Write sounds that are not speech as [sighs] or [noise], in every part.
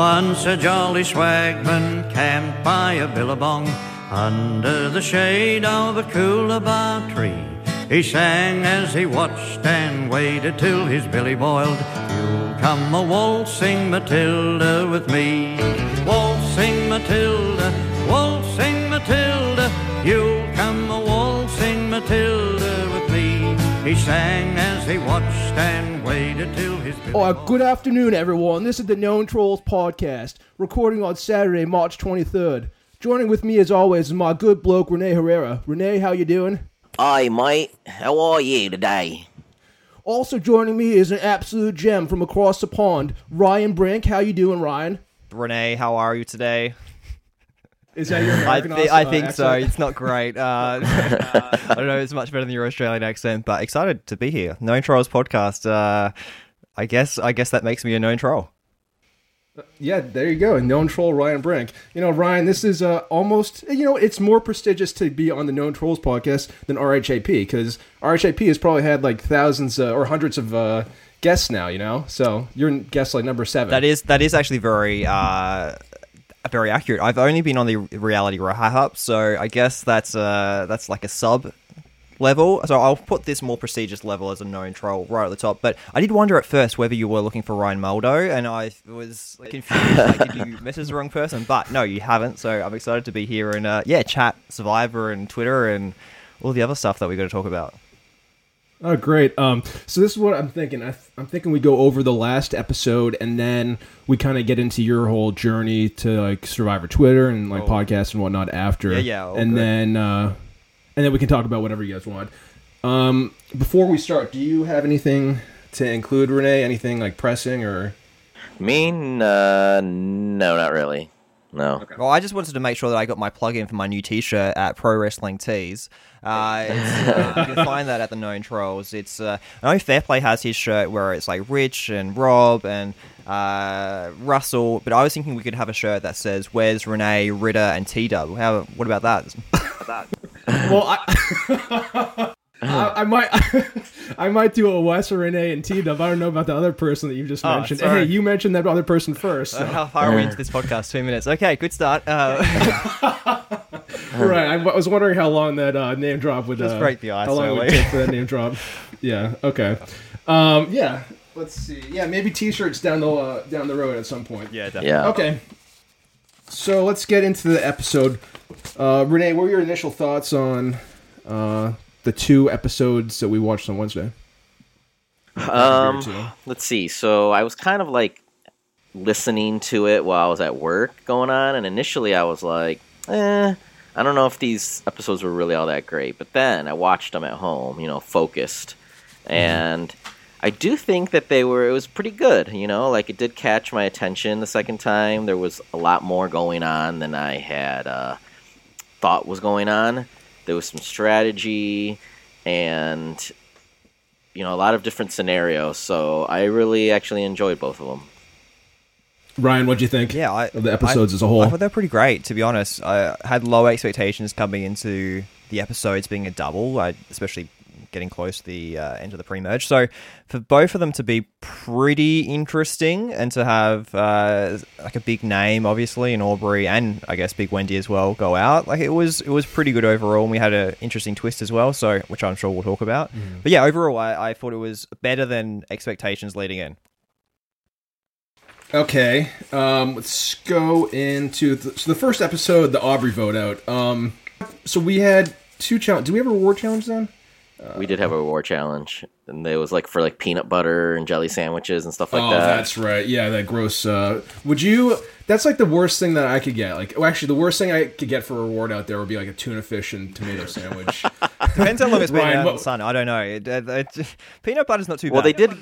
Once a jolly swagman camped by a billabong under the shade of a coolabah tree. He sang as he watched and waited till his billy boiled. You'll come a waltzing Matilda with me. Waltzing Matilda, waltzing Matilda. You'll come a waltzing Matilda with me. He sang as he watched and waited till his billy Oh, good afternoon, everyone. This is the Known Trolls podcast, recording on Saturday, March 23rd. Joining with me, as always, is my good bloke Rene Herrera. Rene, how you doing? Hi, mate. How are you today? Also joining me is an absolute gem from across the pond, Ryan Brink. How you doing, Ryan? Rene, how are you today? Is that your I, American I uh, think so. It's not great. Uh, [laughs] I don't know. It's much better than your Australian accent, but excited to be here. Known Trolls podcast. Uh, I guess. I guess that makes me a known troll. Yeah, there you go. Known troll Ryan Brink. You know, Ryan, this is uh, almost, you know, it's more prestigious to be on the Known Trolls podcast than RHAP because RHAP has probably had like thousands uh, or hundreds of uh, guests now, you know? So you're guest like number seven. That is that is actually very uh, very accurate. I've only been on the reality wrap up, so I guess that's uh, that's like a sub level. So I'll put this more prestigious level as a known troll right at the top. But I did wonder at first whether you were looking for Ryan Muldo, and I was confused. like, did you [laughs] message the wrong person? But no, you haven't. So I'm excited to be here and uh, yeah, chat Survivor and Twitter and all the other stuff that we got to talk about. Oh, great. Um, so this is what I'm thinking. I th- I'm thinking we go over the last episode and then we kind of get into your whole journey to like Survivor Twitter and like Oh. podcasts and whatnot after. Yeah, yeah, oh, and good. then uh, and then we can talk about whatever you guys want. Um, before we start, do you have anything to include, Rene? Anything like pressing or? Me? Uh, no, not really. No. Well, I just wanted to make sure that I got my plug-in for my new T-shirt at Pro Wrestling Tees. Uh, [laughs] uh, you can find that at the Known Trolls. It's uh, I know Fairplay has his shirt where it's like Rich and Rob and uh, Russell, but I was thinking we could have a shirt that says "Where's Rene, Ritter, and T Dub." How? What about that? [laughs] Well, I. [laughs] I, I might, [laughs] I might do a Wes or Rene and T Dub. I don't know about the other person that you just Oh, mentioned. sorry. Hey, you mentioned that other person first. so- [laughs] How far are we into this podcast? Two minutes. Okay, good start. Uh, [laughs] Right, I w- was wondering how long that uh, name drop would Just uh, break the ice How long it would take for that name drop? Yeah. Okay. Um, yeah. Let's see. Yeah, maybe T-shirts down the uh, down the road at some point. yeah, definitely. Yeah. Okay. So let's get into the episode. Uh, Rene, what were your initial thoughts on uh, the two episodes that we watched on Wednesday? Um, let's see. So I was kind of like listening to it while I was at work going on, and initially I was like, eh, I don't know if these episodes were really all that great. But then I watched them at home, you know, focused, and I do think that they were. It was pretty good, you know. Like it did catch my attention the second time. There was a lot more going on than I had uh, thought was going on. There was some strategy and you know a lot of different scenarios. So I really actually enjoyed both of them. Ryan, what do you think? Yeah, I, of the episodes I, as a whole. I thought they're pretty great, to be honest. I had low expectations coming into the episodes being a double, I, especially getting close to the uh, end of the pre-merge. So for both of them to be pretty interesting and to have uh, like a big name, obviously, in Aubry and I guess Big Wendy as well go out, like it was it was pretty good overall. And we had an interesting twist as well, so which I'm sure we'll talk about. Mm-hmm. But yeah, overall, I, I thought it was better than expectations leading in. Okay, um, let's go into the, so the first episode, the Aubry vote out. Um, so we had two challenge. Do we have a reward challenge then? We did have a war challenge, and it was like for like peanut butter and jelly sandwiches and stuff like oh, that. that's right. Yeah, that gross. Uh, would you? That's like the worst thing that I could get. Like, well, actually, the worst thing I could get for a reward out there would be like a tuna fish and tomato sandwich. [laughs] Depends how long it's been Ryan, out in what- the sun. I don't know. It, it, it- peanut butter's not too well, they did.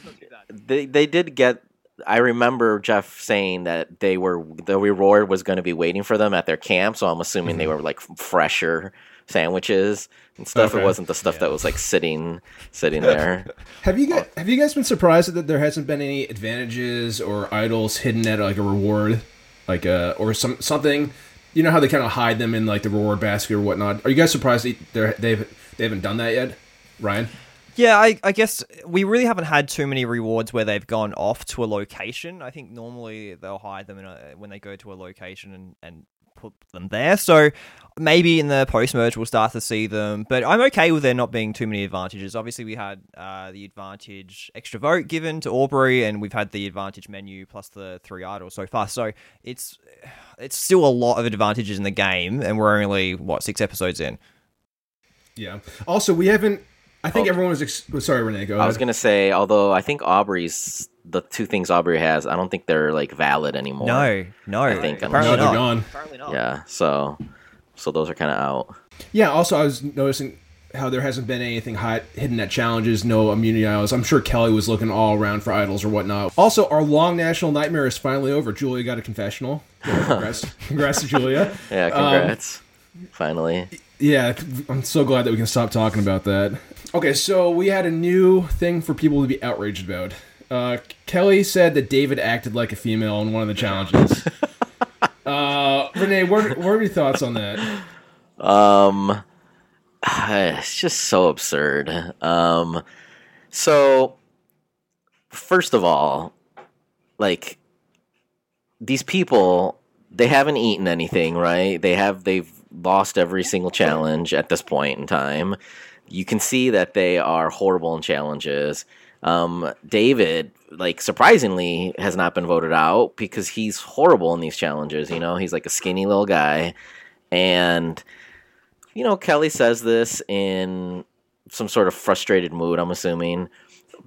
They they did get. I remember Jeff saying that they were the reward was going to be waiting for them at their camp, so I'm assuming they were like fresher sandwiches and stuff. Okay. It wasn't the stuff that was like sitting sitting there. [laughs] have you guys Have you guys been surprised that there hasn't been any advantages or idols hidden at like a reward, like uh or some something? You know how they kind of hide them in like the reward basket or whatnot. Are you guys surprised they they're- they've they haven't done that yet, Ryan? Yeah, I, I guess we really haven't had too many rewards where they've gone off to a location. I think normally they'll hide them in a, when they go to a location and, and put them there. So maybe in the post merge we'll start to see them. But I'm okay with there not being too many advantages. Obviously, we had uh, the advantage extra vote given to Aubry, and we've had the advantage menu plus the three idols so far. So it's it's still a lot of advantages in the game, and we're only what six episodes in. Yeah. Also, we haven't. I think Oh. everyone was. Ex- sorry, Rene. Go I was gonna say, although I think Aubry's the two things Aubry has, I don't think they're like valid anymore. No, no, I think I'm- No, apparently they're not. gone. Apparently not. Yeah. So, so those are kind of out. Yeah. Also, I was noticing how there hasn't been anything hot hidden at challenges, no immunity idols. I'm sure Kelley was looking all around for idols or whatnot. Also, our long national nightmare is finally over. Julia got a confessional. Yeah, [laughs] congrats, congrats to Julia. Yeah. Um, Congrats. Finally. Yeah, I'm so glad that we can stop talking about that. Okay, so we had a new thing for people to be outraged about. Uh, Kelley said that David acted like a female in one of the challenges. [laughs] uh, Rene, what, what are your thoughts on that? Um, [sighs] it's just so absurd. Um, so first of all, like these people, they haven't eaten anything, right? They have they've lost every single challenge at this point in time. You can see that they are horrible in challenges. Um, David, like surprisingly, has not been voted out because he's horrible in these challenges. You know, he's like a skinny little guy, and you know, Kelley says this in some sort of frustrated mood, I'm assuming.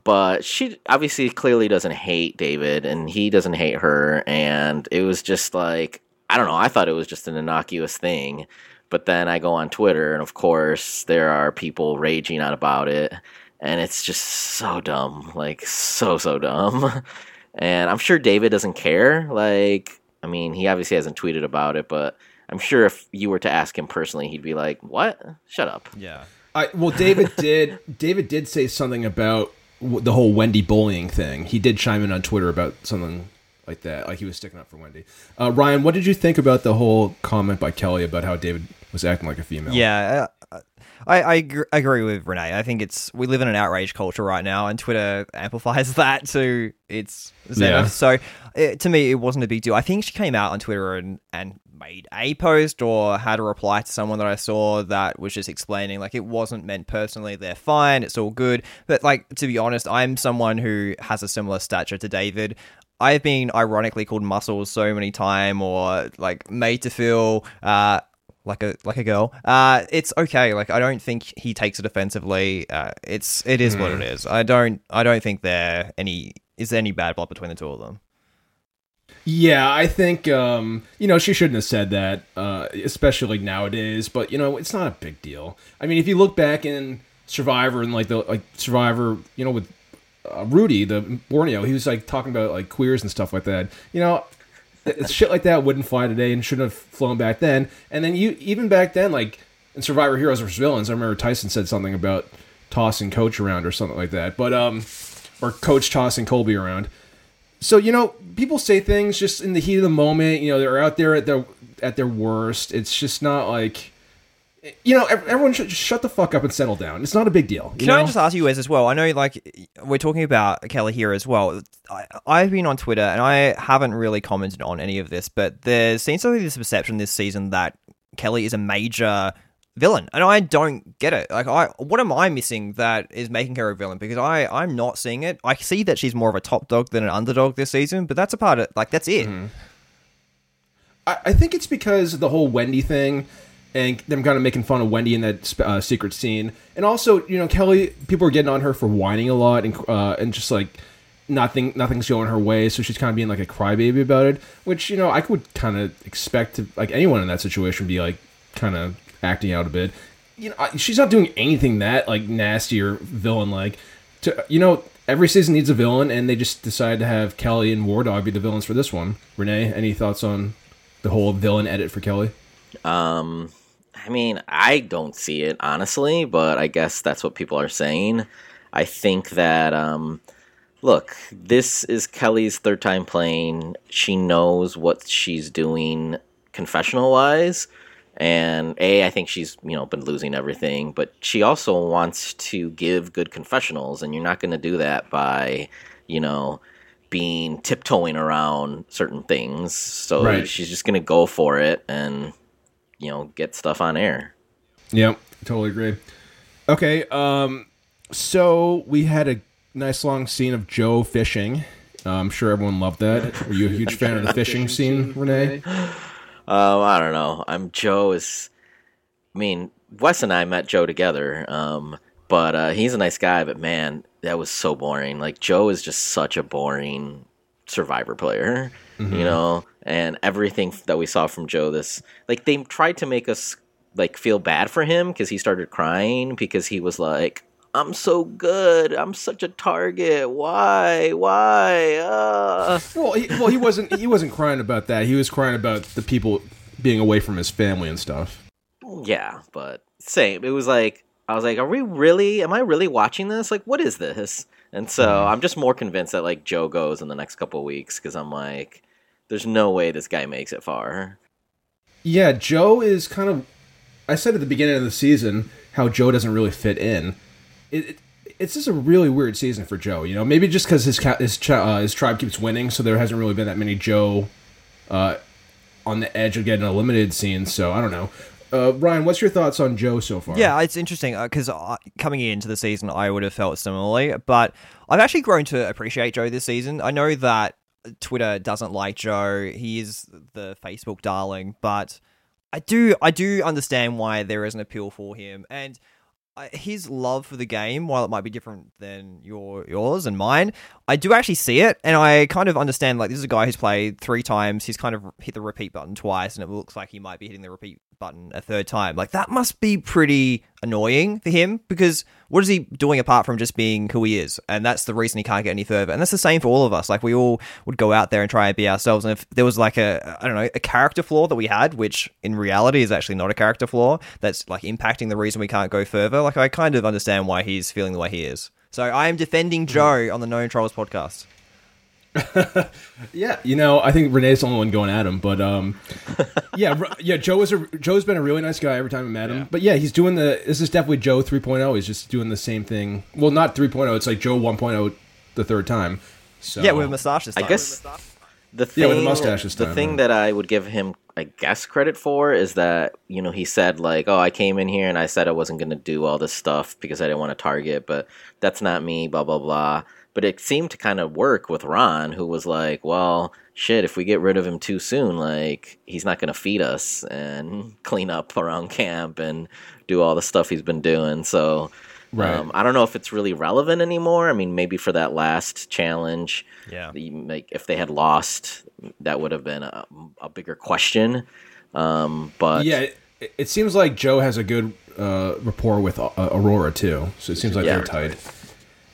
But she obviously clearly doesn't hate David and he doesn't hate her. And it was just like, I don't know, I thought it was just an innocuous thing. But then I go on Twitter and of course there are people raging out about it. And it's just so dumb. Like, so, so dumb. [laughs] And I'm sure David doesn't care. Like, I mean, he obviously hasn't tweeted about it, but I'm sure if you were to ask him personally, he'd be like, "What? Shut up." Yeah. I, well, David [laughs] did. David did say something about the whole Wendy bullying thing. He did chime in on Twitter about something like that, like he was sticking up for Wendy. Uh, Ryan, what did you think about the whole comment by Kelley about how David was acting like a female? Yeah, uh, I, I agr- agree with Rene. I think it's we live in an outrage culture right now, and Twitter amplifies [laughs] that to its zenith. Yeah. So it, to me, it wasn't a big deal. I think she came out on Twitter and and made a post or had a reply to someone that I saw that was just explaining like it wasn't meant personally. They're fine. It's all good. But like to be honest, I'm someone who has a similar stature to David. I've been ironically called muscles so many times, or like made to feel uh, like a like a girl. Uh, it's okay. Like I don't think he takes it offensively. Uh, it's it is what it is. I don't I don't think there any is there any bad blood between the two of them. Yeah, I think um, you know she shouldn't have said that, uh, especially nowadays. But you know, it's not a big deal. I mean, if you look back in Survivor and like the like Survivor, you know, with uh, Rudy the Borneo, he was like talking about like queers and stuff like that. You know, shit like that wouldn't fly today and shouldn't have flown back then. And then you even back then, like in Survivor Heroes versus Villains, I remember Tyson said something about tossing Coach around or something like that. But um, or Coach tossing Colby around. So you know, people say things just in the heat of the moment. You know, they're out there at their at their worst. It's just not like, you know, everyone should just shut the fuck up and settle down. It's not a big deal. You Can know? I just ask you, Wes, as well? I know, like, we're talking about Kelley here as well. I, I've been on Twitter and I haven't really commented on any of this, but there seems to be this perception this season that Kelley is a major villain, and I don't get it. Like, I what am I missing that is making her a villain? Because I I'm not seeing it. I see that she's more of a top dog than an underdog this season, but that's a part of like that's it. Mm-hmm. I, I think it's because the whole Wendy thing and them kind of making fun of Wendy in that uh, secret scene, and also you know Kelley, people are getting on her for whining a lot and uh, and just like nothing nothing's going her way, so she's kind of being like a crybaby about it, which you know I would kind of expect to like anyone in that situation be like kind of acting out a bit. You know, she's not doing anything that like nasty or villain like. To you know, every season needs a villain, and they just decided to have Kelley and War Dog be the villains for this one. Rene, any thoughts on the whole villain edit for Kelley? Um, I mean, I don't see it honestly, but I guess that's what people are saying. I think that um, look, this is Kelley's third time playing. She knows what she's doing confessional wise, And A, I think she's, you know, been losing everything, but she also wants to give good confessionals, and you're not going to do that by, you know, being tiptoeing around certain things. So Right. she's just going to go for it and, you know, get stuff on air. Yep, totally agree. Okay, um, so we had a nice long scene of Joe fishing. Uh, I'm sure everyone loved that. Were you a huge fan of the [laughs] fishing scene, Rene? Um, I don't know. I'm Joe is. I mean, Wes and I met Joe together. Um, but uh, he's a nice guy. But man, that was so boring. Like Joe is just such a boring Survivor player, you know. And everything that we saw from Joe, this like they tried to make us like feel bad for him because he started crying because he was like. I'm so good. I'm such a target. Why? Why? Uh. Well, he, well, he wasn't. He wasn't crying about that. He was crying about the people being away from his family and stuff. Yeah, but same. It was like I was like, "Are we really? Am I really watching this? Like, what is this?" And so I'm just more convinced that like Joe goes in the next couple of weeks because I'm like, "There's no way this guy makes it far." Yeah, Joe is kind of. I said at the beginning of the season how Joe doesn't really fit in. It, it it's just a really weird season for Joe. You know, maybe just because his his uh, his tribe keeps winning, so there hasn't really been that many Joe uh, on the edge of getting eliminated scenes. So I don't know. Uh, Ryan, what's your thoughts on Joe so far? Yeah, it's interesting because uh, coming into the season, I would have felt similarly, but I've actually grown to appreciate Joe this season. I know that Twitter doesn't like Joe; he is the Facebook darling, but I do, I do understand why there is an appeal for him, and I- his love for the game, while it might be different than your yours and mine, I do actually see it, and I kind of understand. Like, this is a guy who's played three times. He's kind of hit the repeat button twice, and it looks like he might be hitting the repeat button a third time. Like, that must be pretty annoying for him because what is he doing apart from just being who he is? And that's the reason he can't get any further. And that's the same for all of us. Like, we all would go out there and try and be ourselves. And if there was like a, I don't know, a character flaw that we had, which in reality is actually not a character flaw, that's like impacting the reason we can't go further, like, I kind of understand why he's feeling the way he is. So I am defending Joe on the Known Trolls podcast. [laughs] Yeah, you know, I think Rene's the only one going at him, but um, [laughs] yeah, yeah, Joe is a Joe's been a really nice guy every time I met him. But yeah, he's doing the this is definitely Joe 3.0. He's just doing the same thing. Well, not 3.0. It's like Joe 1.0 the third time. So Yeah, with a mustache this I guess the thing, Yeah, with the mustache the time, thing yeah. that I would give him, I guess, credit for is that you know he said like, "Oh, I came in here and I said I wasn't going to do all this stuff because I didn't want to target, but that's not me." Blah blah blah. But it seemed to kind of work with Ron, who was like, "Well, shit, if we get rid of him too soon, like he's not going to feed us and clean up around camp and do all the stuff he's been doing." So. Right. Um, I don't know if it's really relevant anymore. I mean, maybe for that last challenge, Yeah. the- like if they had lost, that would have been a, a bigger question. Um, but yeah, it, it seems like Joe has a good uh, rapport with uh, Aurora too. So it seems like Yeah. they're tight.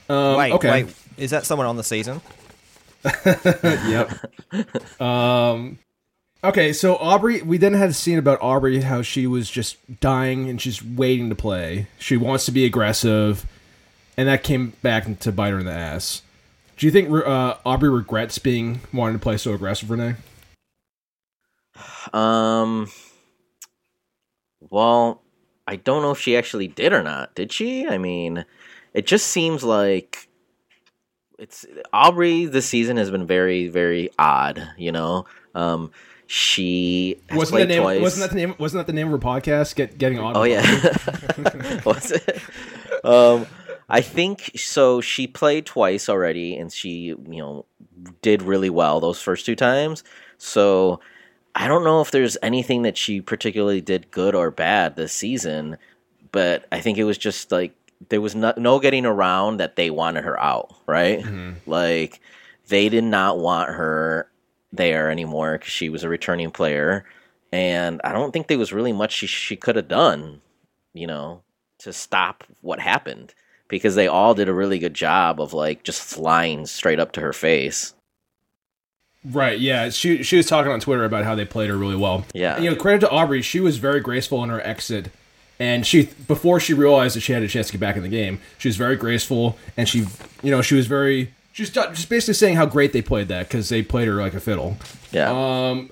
Um, wait, okay. wait, is that someone on the season? [laughs] Yep. um, okay, so Aubry, we then had a scene about Aubry, how she was just dying and she's waiting to play. She wants to be aggressive, and that came back to bite her in the ass. Do you think uh, Aubry regrets being wanting to play so aggressive, Rene? um, well, I don't know if she actually did or not. Did she? I mean, it just seems like it's Aubry. This season has been very, very odd. You know, um, she Wasn't the played name? twice. Wasn't that the name? Wasn't that the name of her podcast? Get getting on. Oh yeah, [laughs] [laughs] was it? Um, I think so. She played twice already, and she you know did really well those first two times. So I don't know if there's anything that she particularly did good or bad this season, but I think it was just like there was no, no getting around that they wanted her out, right? Mm-hmm. Like they did not want her there anymore because she was a returning player, and I don't think there was really much she she could have done, you know, to stop what happened because they all did a really good job of like just flying straight up to her face. Right, yeah. She she was talking on Twitter about how they played her really well. Yeah. You know, credit to Aubry, she was very graceful in her exit. And she before she realized that she had a chance to get back in the game, she was very graceful and she you know, she was very she was just basically saying how great they played that cuz they played her like a fiddle. Yeah. Um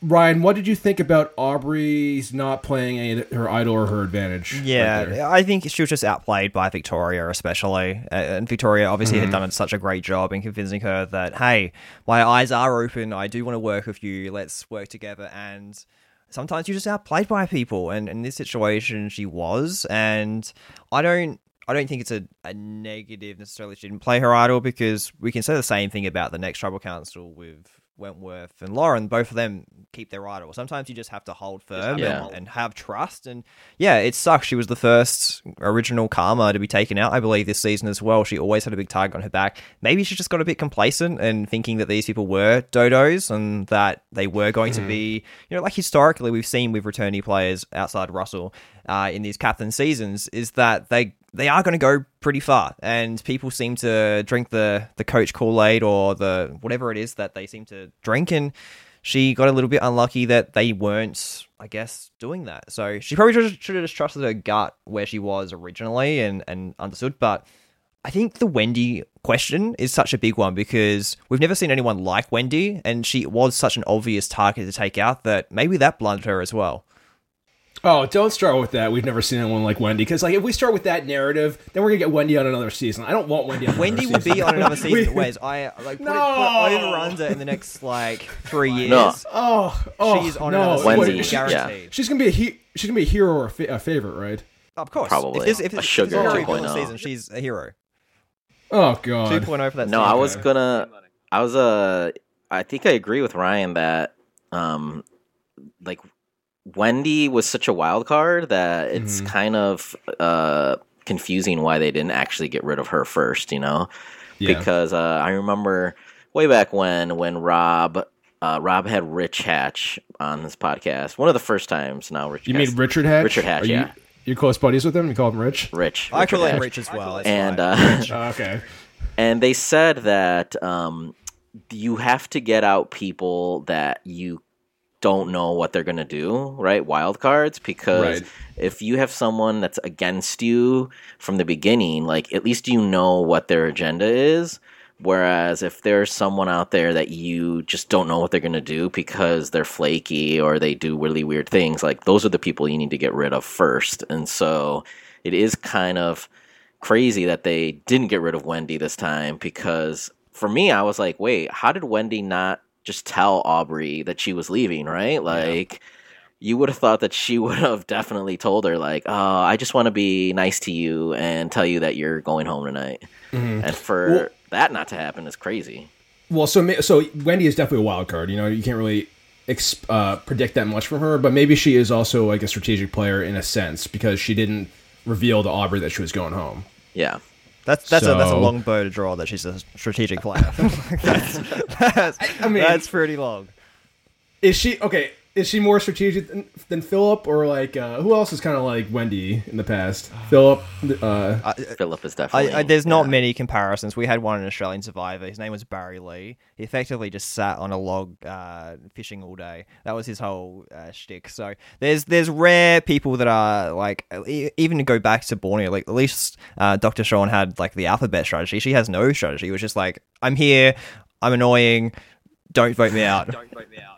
Ryan, what did you think about Aubry's not playing any her idol or her advantage? Yeah, there? I think she was just outplayed by Victoria, especially. And Victoria obviously Mm-hmm. had done such a great job in convincing her that, hey, my eyes are open. I do want to work with you. Let's work together. And sometimes you're just outplayed by people. And in this situation, she was. And I don't. I don't think it's a, a negative necessarily. She didn't play her idol because we can say the same thing about the next tribal council with Wentworth and Lauren. Both of them keep their idol. Sometimes you just have to hold firm Yeah. and, and have trust. And yeah, it sucks. She was the first original Kama to be taken out, I believe, this season as well. She always had a big target on her back. Maybe she just got a bit complacent and thinking that these people were dodos and that they were going to be, you know, like historically we've seen with returnee players outside Russell uh, in these captain seasons, is that they they are going to go pretty far, and people seem to drink the the coach Kool Aid or the whatever it is that they seem to drink, and she got a little bit unlucky that they weren't, I guess, doing that. So she probably should, have just trusted her gut where she was originally and and understood, but. I think the Wendy question is such a big one because we've never seen anyone like Wendy, and she was such an obvious target to take out that maybe that blunted her as well. Oh, don't start with that. We've never seen anyone like Wendy. Because like, if we start with that narrative, then we're gonna get Wendy on another season. I don't want Wendy. on Wendy another will be on another [laughs] season. We- Wes, I like put, No! it, put over under in the next like three years. No. Oh, oh, She's on no. another Wendy, season, Wait, she- yeah. She's gonna be a he- she's gonna be a hero or a, fa- a favorite, right? Of course, Probably. If there's, if A sugar if there's a 2.0. hero season, she's a hero. Oh god. 2.0 for that. No, season. I was gonna. I was uh I think I agree with Ryan that um, like Wendy was such a wild card that it's Mhm. kind of uh confusing why they didn't actually get rid of her first. You know, Yeah. because uh, I remember way back when when Rob. Uh, Rob had Rich Hatch on his podcast. One of the first times now. Rich You has- mean Richard Hatch? Richard Hatch, Are you, yeah. You're close buddies with him. You call him Rich. Rich. I call him Rich as well. And uh, Oh, okay. and they said that um, you have to get out people that you don't know what they're going to do, right? Wild cards, because Right. if you have someone that's against you from the beginning, like at least you know what their agenda is. Whereas if there's someone out there that you just don't know what they're going to do because they're flaky or they do really weird things, like those are the people you need to get rid of first. And so it is kind of crazy that they didn't get rid of Wendy this time because for me, I was like, wait, how did Wendy not just tell Aubry that she was leaving, right? Like, you would have thought that she [laughs] would have definitely told her, like, oh, I just want to be nice to you and tell you that you're going home tonight. And for Well- that not to happen is crazy. Well, so so Wendy is definitely a wild card. You know, you can't really uh, predict that much from her, but maybe she is also like a strategic player in a sense because she didn't reveal to Aubry that she was going home. Yeah. That's that's a that's a long bow to draw. That she's a strategic player. [laughs] [laughs] that's, that's, I mean- that's pretty long. Is she okay? Is she more strategic than, than Philip, or like uh, who else is kind of like Wendy in the past? [sighs] Philip. Uh, Philip is definitely. I, I, there's not yeah. many comparisons. We had one in Australian Survivor. His name was Barry Lee. He effectively just sat on a log uh, fishing all day. That was his whole uh, shtick. So there's there's rare people that are like e- even to go back to Borneo. Like at least uh, Dr. Sean had like the alphabet strategy. She has no strategy. It was just like I'm here. I'm annoying. Don't vote me out. [laughs] Don't vote me out.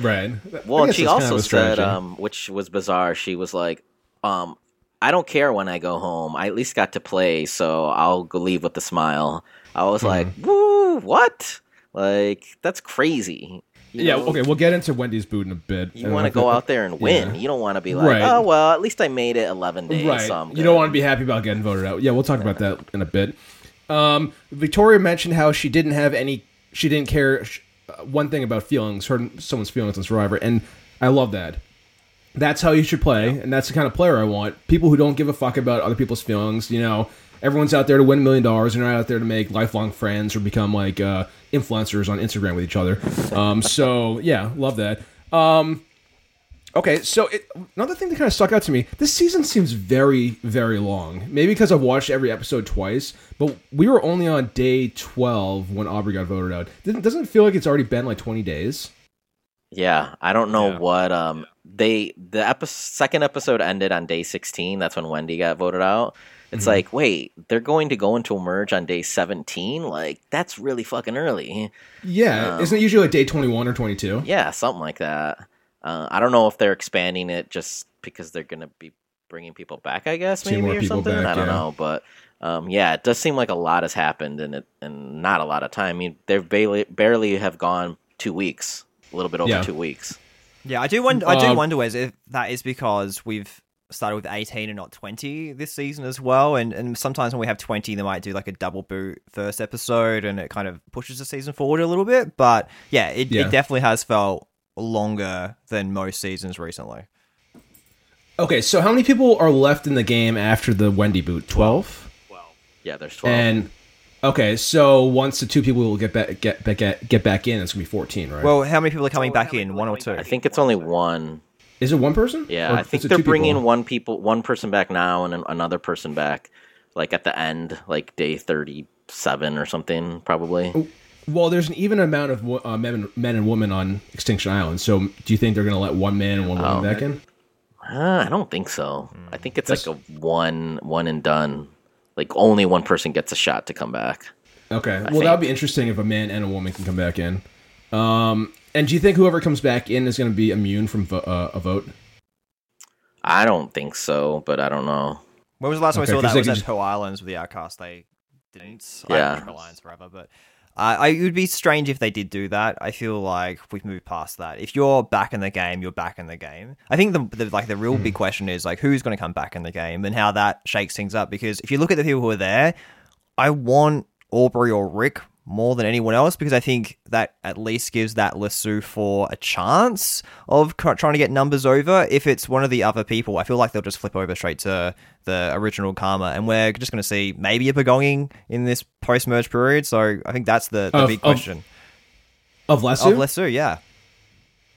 Right. Well, and she also said, um, which was bizarre. She was like, um, "I don't care when I go home. I at least got to play, so I'll go leave with a smile." I was like, Mm-hmm. "Woo, what? Like that's crazy." You yeah. know, Okay. We'll get into Wendy's boot in a bit. You want to go out there and win. [laughs] Yeah. You don't want to be like, Right. "Oh well, at least I made it 11 days." Right. So you don't want to be happy about getting voted out. Yeah, we'll talk about that in a bit. Um, Victoria mentioned how she didn't have any. She didn't care one thing about feelings, hurting someone's feelings on Survivor, and I love that. That's how you should play, and that's the kind of player I want. People who don't give a fuck about other people's feelings. You know, everyone's out there to win a million dollars. They're not out there to make lifelong friends or become like uh, influencers on Instagram with each other. Um, so yeah, love that. Um, Okay, so it, another thing that kind of stuck out to me, this season seems very, very long. Maybe because I've watched every episode twice, but we were only on day 12 when Aubry got voted out. Didn't, doesn't it feel like it's already been like 20 days? Yeah, I don't know Yeah. what um they the epi- second episode ended on day 16. That's when Wendy got voted out. It's Mm-hmm. like, wait, they're going to go into a merge on day 17? Like, that's really fucking early. Yeah, isn't it usually like day twenty one or twenty two? Yeah, something like that. Uh, I don't know if they're expanding it just because they're going to be bringing people back. I guess maybe more or something. back, I don't yeah. know, but um, yeah, it does seem like a lot has happened and it and not a lot of time. I mean, they've barely barely have gone two weeks, a little bit over Yeah. two weeks. Yeah, I do wonder. I do Uh, wonder whether if that is because we've started with 18 and not 20 this season as well, and and sometimes when we have 20, they might do like a double boot first episode, and it kind of pushes the season forward a little bit. But yeah, it, Yeah. it definitely has felt longer than most seasons recently. Okay, so how many people are left in the game after the Wendy boot? Twelve. 12. Yeah, there's twelve. And okay, so once the two people will get back get back get, get back in, it's gonna be fourteen, right? Well, how many people are coming back in? One or two? I think it's only one. is it one person? Yeah, Or I think they're two people? bringing one people, one person back now, and another person back, like at the end, like day thirty-seven or something, probably. Well, there's an even amount of uh, men, men and women on Extinction Island. So, do you think they're gonna let one man and one woman Oh. back in? Uh, I don't think so. I think it's That's- like a one, one and done. Like only one person gets a shot to come back. Okay. well, think. that would be interesting if a man and a woman can come back in. Um, and do you think whoever comes back in is going to be immune from vo- uh, a vote? I don't think so, but I don't know. When was the last time Okay, we saw 'cause that? they Was could at just- Pearl Islands with the Outcast? They didn't. Yeah. I haven't Alliance forever, but I, it would be strange if they did do that. I feel like we've moved past that. If you're back in the game, you're back in the game. I think the, the like the real Hmm. big question is like who's going to come back in the game and how that shakes things up. Because if you look at the people who are there, I want Aubry or Rick more than anyone else because I think that at least gives that Lesu for a chance of trying to get numbers over. If it's one of the other people, I feel like they'll just flip over straight to the original Kama, and we're just going to see maybe a Pagonging in this post merge period. So I think that's the, the Of- big of question Of Lesu? of Lesu. Yeah,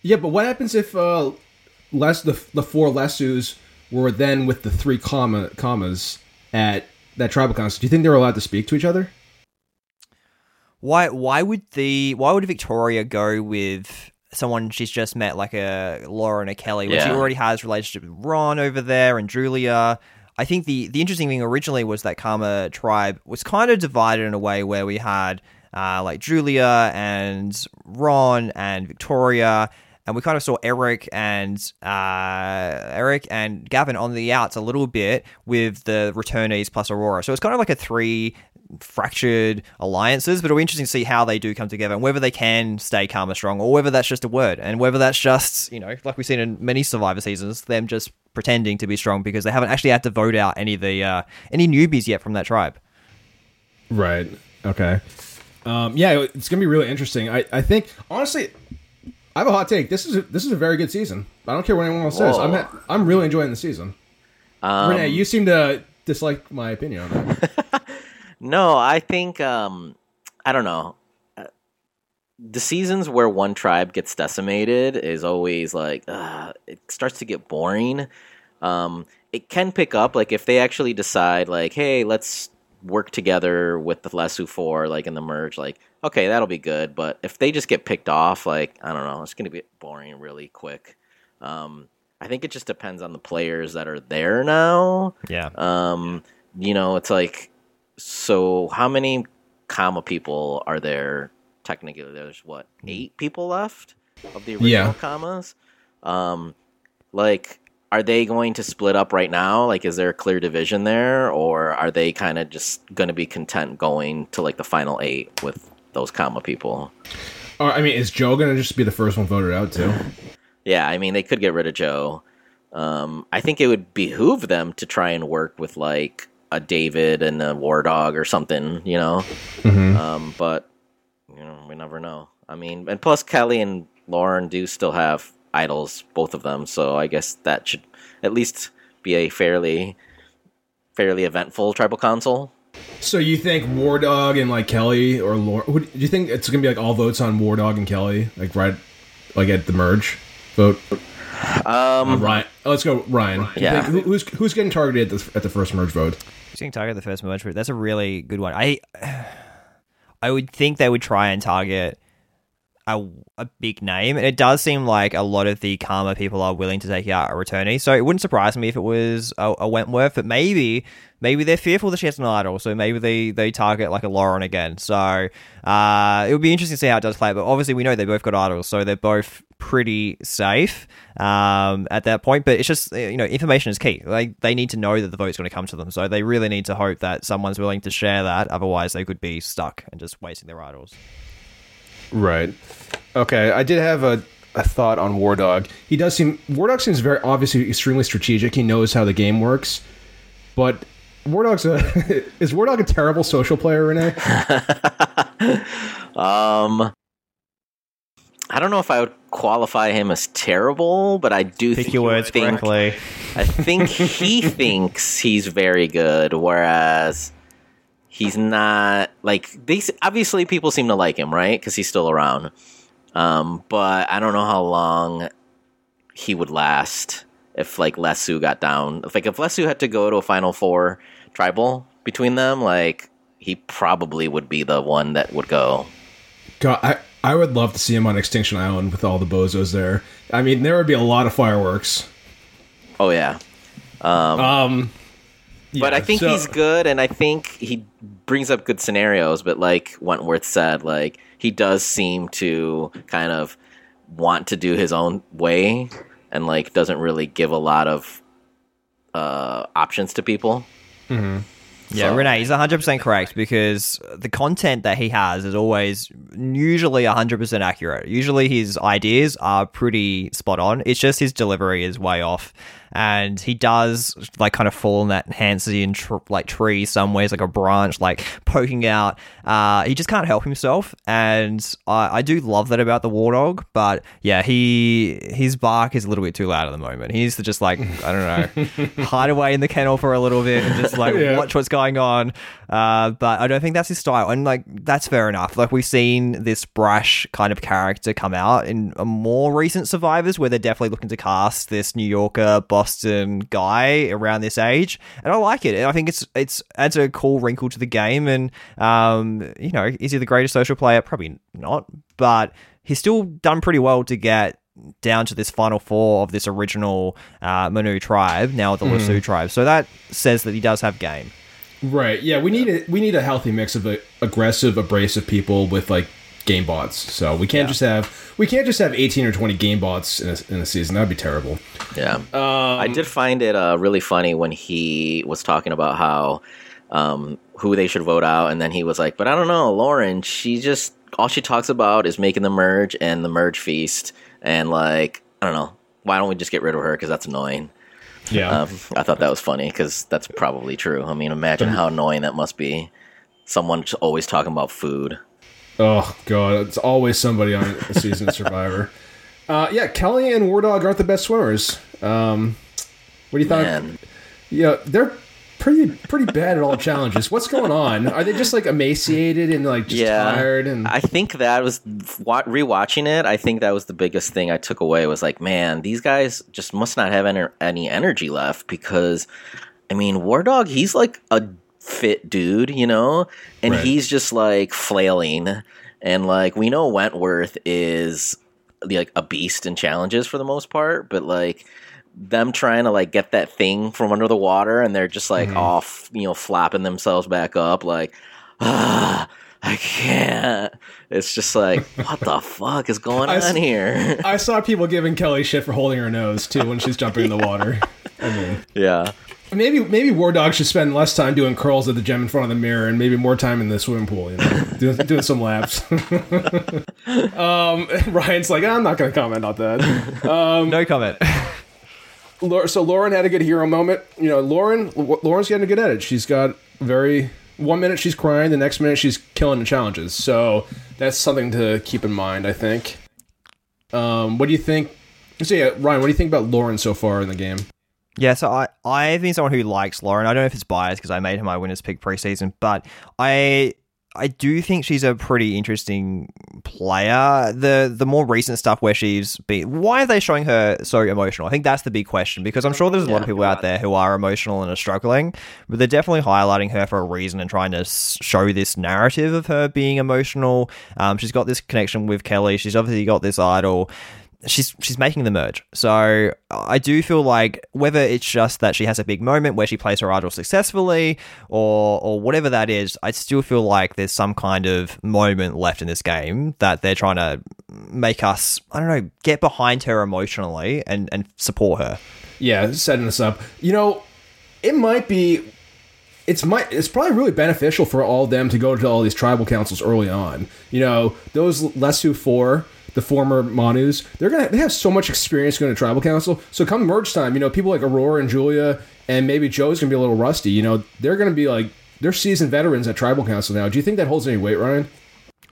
yeah, but what happens if uh, Les the the four Lesus were then with the three Kama Kamas at that tribal council? Do you think they were allowed to speak to each other? Why why would the why would Victoria go with someone she's just met like a Laura and a Kelley when she already has a relationship with Ron over there and Julia? I think the the interesting thing originally was that Kama tribe was kind of divided in a way where we had uh, like Julia and Ron and Victoria. And we kind of saw Eric and uh, Eric and Gavin on the outs a little bit with the returnees plus Aurora. So it's kind of like a three fractured alliances, but it'll be interesting to see how they do come together and whether they can stay Kama strong or whether that's just a word and whether that's just, you know, like we've seen in many Survivor seasons, them just pretending to be strong because they haven't actually had to vote out any of the uh, any newbies yet from that tribe. Right. Okay. Um, yeah, it's gonna be really interesting. I, I think honestly, I have a hot take. This is a, this is a very good season. I don't care what anyone else says. I'm ha- I'm really enjoying the season. Um, Rene, you seem to dislike my opinion on that. [laughs] No, I think um I don't know. Uh, The seasons where one tribe gets decimated is always like uh, it starts to get boring. Um, it can pick up like if they actually decide like, hey, let's work together with the Lesu Four, like in the merge, like okay, that'll be good. But if they just get picked off, like I don't know, it's gonna be boring really quick. Um, I think it just depends on the players that are there now. Yeah. Um, you know, it's like, so how many Kama people are there? Technically, there's what eight people left of the original Yeah. Kamas. Um, like, are they going to split up right now? Like, is there a clear division there, or are they kind of just going to be content going to like the final eight with those Kama people? Or, I mean, is Joe gonna just be the first one voted out too? Yeah, I mean, they could get rid of Joe. Um, I think it would behoove them to try and work with like a David and a War Dog or something, you know. Um, but you know, we never know. I mean, and plus Kelley and Lauren do still have idols, both of them. So I guess that should at least be a fairly, fairly eventful tribal council. So you think War Dog and like Kelley or Laura? Who, do you think it's gonna be like all votes on War Dog and Kelley, like right, like at the merge vote? Um, Uh, Ryan, oh, let's go Ryan. Do Yeah. think- who, who's who's getting targeted at the, at the first merge vote? Who's getting targeted the first merge route? That's a really good one. I I would think they would try and target a, a big name, and it does seem like a lot of the Kama people are willing to take out a returnee. So it wouldn't surprise me if it was a, a Wentworth, but maybe maybe they're fearful that she has an idol, so maybe they, they target like a Lauren again. So uh, it would be interesting to see how it does play. But obviously, we know they both got idols, so they're both pretty safe um, at that point. But it's just you know information is key. Like they need to know that the vote's going to come to them, so they really need to hope that someone's willing to share that. Otherwise, they could be stuck and just wasting their idols. Right. Okay. I did have a, a thought on War Dog. He does seem War Dog seems very obviously extremely strategic. He knows how the game works, but War Dog's a [laughs] is War Dog a terrible social player, Rene? [laughs] Um, I don't know if I would qualify him as terrible, but I do Pick think your words think, correctly. I think [laughs] he thinks he's very good, whereas he's not. Like these, obviously, people seem to like him, right? Because he's still around. Um, but I don't know how long he would last if like Lesu got down. If like if Lesu had to go to a Final Four tribal between them, like he probably would be the one that would go. God, I I would love to see him on Extinction Island with all the bozos there. I mean, there would be a lot of fireworks. Oh yeah. Um, but yeah, I think so- he's good, and I think he brings up good scenarios. But like Wentworth said, like he does seem to kind of want to do his own way, and like doesn't really give a lot of uh, options to people. Mm-hmm. Yeah, So- Rene, he's 100% correct because the content that he has is always usually 100% accurate. Usually his ideas are pretty spot on. It's just his delivery is way off. And he does like kind of fall in that Hansian tr- like tree somewhere, like a branch, like poking out. Uh, he just can't help himself, and I, I do love that about the war dog. But yeah, he his bark is a little bit too loud at the moment. He needs to just like I don't know, [laughs] hide away in the kennel for a little bit and just like Yeah. watch what's going on. Uh, but I don't think that's his style, and like that's fair enough. Like we've seen this brash kind of character come out in a more recent Survivors, where they're definitely looking to cast this New Yorker Boston guy around this age, and I like it. And I think it's it's adds a cool wrinkle to the game, and um, you know, is he the greatest social player? Probably not, but he's still done pretty well to get down to this final four of this original uh, Manu tribe, now the Lesu tribe. So that says that he does have game. Right. Yeah, we need a we need a healthy mix of uh, aggressive, abrasive people with like game bots. So we can't just have we can't just have eighteen or twenty game bots in a, in a season. That'd be terrible. Yeah. I did find it uh, really funny when he was talking about how um, who they should vote out, and then he was like, "But I don't know, Lauren. She just all she talks about is making the merge and the merge feast, and like I don't know. Why don't we just get rid of her? Because that's annoying." Yeah. Um, I thought that was funny because that's probably true. I mean, imagine how annoying that must be. Someone always talking about food. Oh god, it's always somebody on a season of [laughs] Survivor. Uh, yeah, Kelley and War Dog aren't the best swimmers. Um, what do you think? Yeah, they're pretty pretty bad at all challenges. What's going on? Are they just like emaciated and like just yeah, tired? And I think that was wa- rewatching it. I think that was the biggest thing I took away was like, man, these guys just must not have any, any energy left because, I mean, War Dog, he's like a fit dude, you know, and Right. he's just like flailing, and like we know Wentworth is like a beast in challenges for the most part, but like them trying to like get that thing from under the water and they're just like off, you know, flapping themselves back up like ah, I can't. It's just like, what the [laughs] fuck is going I s- on here? I saw people giving Kelley shit for holding her nose too when she's jumping in the water. [laughs] I mean, yeah. Maybe maybe War Dog should spend less time doing curls at the gym in front of the mirror and maybe more time in the swimming pool. You know, [laughs] doing, doing some laps. [laughs] um, [laughs] Ryan's like, I'm not going to comment on that. no comment. So Lauren had a good hero moment. You know, Lauren Lauren's getting a good at it. She's got very one minute she's crying, the next minute she's killing the challenges. So that's something to keep in mind. I think. Um, what do you think? So yeah, Ryan, what do you think about Lauren so far in the game? Yeah, so I I've been someone who likes Lauren. I don't know if it's biased because I made her my winners pick preseason, but I I do think she's a pretty interesting player. The the more recent stuff where she's been, why are they showing her so emotional? I think that's the big question because I'm sure there's a lot of people out there who are emotional and are struggling, but they're definitely highlighting her for a reason and trying to show this narrative of her being emotional. Um, she's got this connection with Kelley. She's obviously got this idol she's she's making the merge. So I do feel like whether it's just that she has a big moment where she plays her idol successfully or or whatever that is, I still feel like there's some kind of moment left in this game that they're trying to make us I don't know, get behind her emotionally and and support her. Yeah, setting us up. You know, it might be. It's might. It's probably really beneficial for all of them to go to all these tribal councils early on. You know, those Lesu four, the former Manus, they're gonna they have so much experience going to tribal council. So come merge time, you know, people like Aurora and Julia, and maybe Joe's gonna be a little rusty. You know, they're gonna be like they're seasoned veterans at tribal council now. Do you think that holds any weight, Ryan?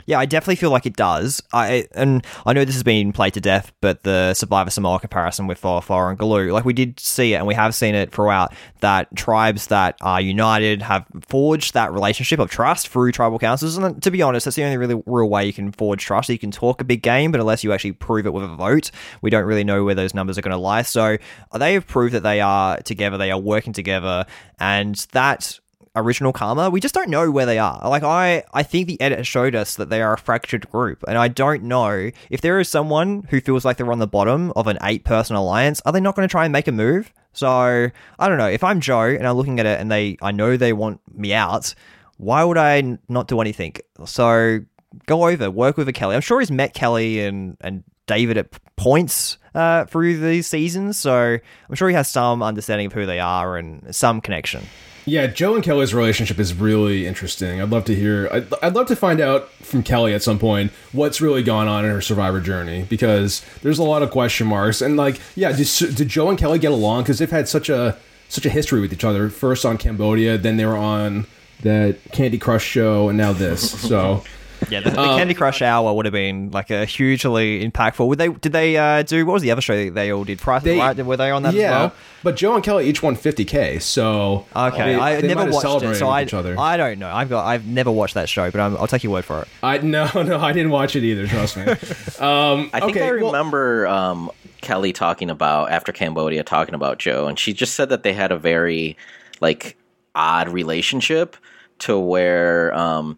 Yeah, I definitely feel like it does. I and I know this has been played to death, but the Survivor Samoa comparison with Foa Foa and Galu, like we did see it, and we have seen it throughout. That tribes that are united have forged that relationship of trust through tribal councils, and to be honest, that's the only really real way you can forge trust. You can talk a big game, but unless you actually prove it with a vote, we don't really know where those numbers are going to lie. So they have proved that they are together, they are working together, and that original Kama we just don't know where they are. Like i i think the edit showed us that they are a fractured group and i don't know if there is someone who feels like they're on the bottom of an eight person alliance are they not going to try and make a move? So i don't know. If i'm joe and i'm looking at it and they i know they want me out why would I not do anything? So go over work with a kelley. I'm sure he's met kelley and and david at points uh, through these seasons so i'm sure he has some understanding of who they are and some connection Yeah, Joe and Kelley's relationship is really interesting. I'd love to hear. I'd, I'd love to find out from Kelley at some point what's really gone on in her survivor journey because there's a lot of question marks. And like, yeah, did, did Joe and Kelley get along? Because they've had such a such a history with each other. First on Cambodia, then they were on that Candy Crush show, and now this. So. Yeah, the, the Candy Crush hour would have been like a hugely impactful. Would they? Did they uh, do what was the other show that they all did? Price is They- Right? Were they on that yeah, as well? but Joe and Kelley each won 50k. So Okay, they- I they never watched it, celebrated so I, each other. I don't know. I've got I've never watched that show, but I'm, I'll take your word for it. I [laughs] no no I didn't watch it either. Trust me. [laughs] Um, I think okay, I well- remember um, Kelley talking about after Cambodia talking about Joe, and she just said that they had a very like odd relationship to where um,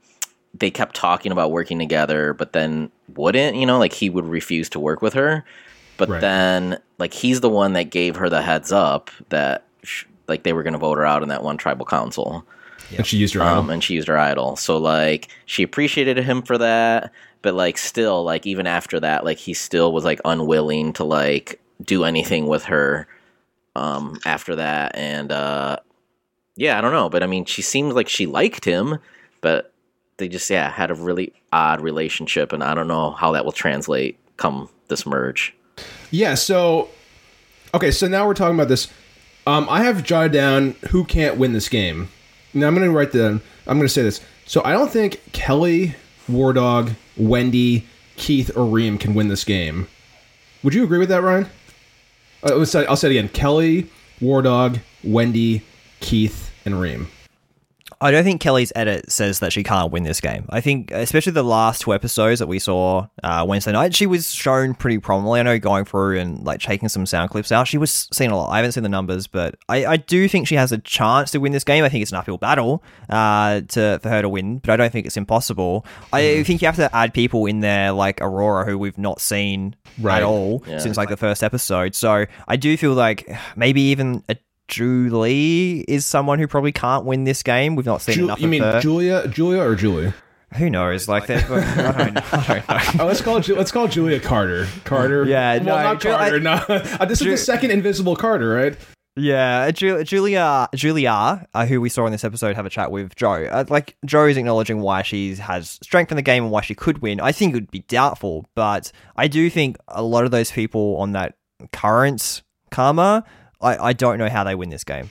they kept talking about working together, but then wouldn't. You know, like he would refuse to work with her, but Right. then like he's the one that gave her the heads up that sh- like they were going to vote her out in that one tribal council and she used her idol. um, and she used her idol. So like she appreciated him for that, but like still like even after that, like he still was like unwilling to like do anything with her um after that and uh yeah, I don't know, but I mean she seemed like she liked him, but they just yeah, had a really odd relationship and I don't know how that will translate come this merge. Yeah, so okay, so now we're talking about this. Um, I have jotted down who can't win this game. Now I'm going to write down. I'm going to say this. So I don't think Kelley, War Dog, Wendy, Keith, or Reem can win this game. Would you agree with that, Ryan? Uh, I'll say it again: Kelley, War Dog, Wendy, Keith, and Reem. I don't think Kelley's edit says that she can't win this game. I think, especially the last two episodes that we saw uh, Wednesday night, she was shown pretty prominently. I know going through and like taking some sound clips out, she was seen a lot. I haven't seen the numbers, but I, I do think she has a chance to win this game. I think it's an uphill battle uh, to for her to win, but I don't think it's impossible. I think you have to add people in there like Aurora, who we've not seen Right. at all Yeah. since like the first episode. So I do feel like maybe even a Julie is someone who probably can't win this game. We've not seen Ju- enough you mean her. Julia, Julia, or Julie? Who knows? Like, I don't. I don't know. Oh, let's call Ju- let's call Julia Carter. Carter. Yeah, well, no, not Ju- Carter. I- no, [laughs] Uh, this is the second invisible Carter, right? Yeah, Ju- Julia, Julia, uh, who we saw in this episode, have a chat with Joe. Uh, like Joe is acknowledging why she has strength in the game and why she could win. I think it would be doubtful, but I do think a lot of those people on that current Kama, I, I don't know how they win this game.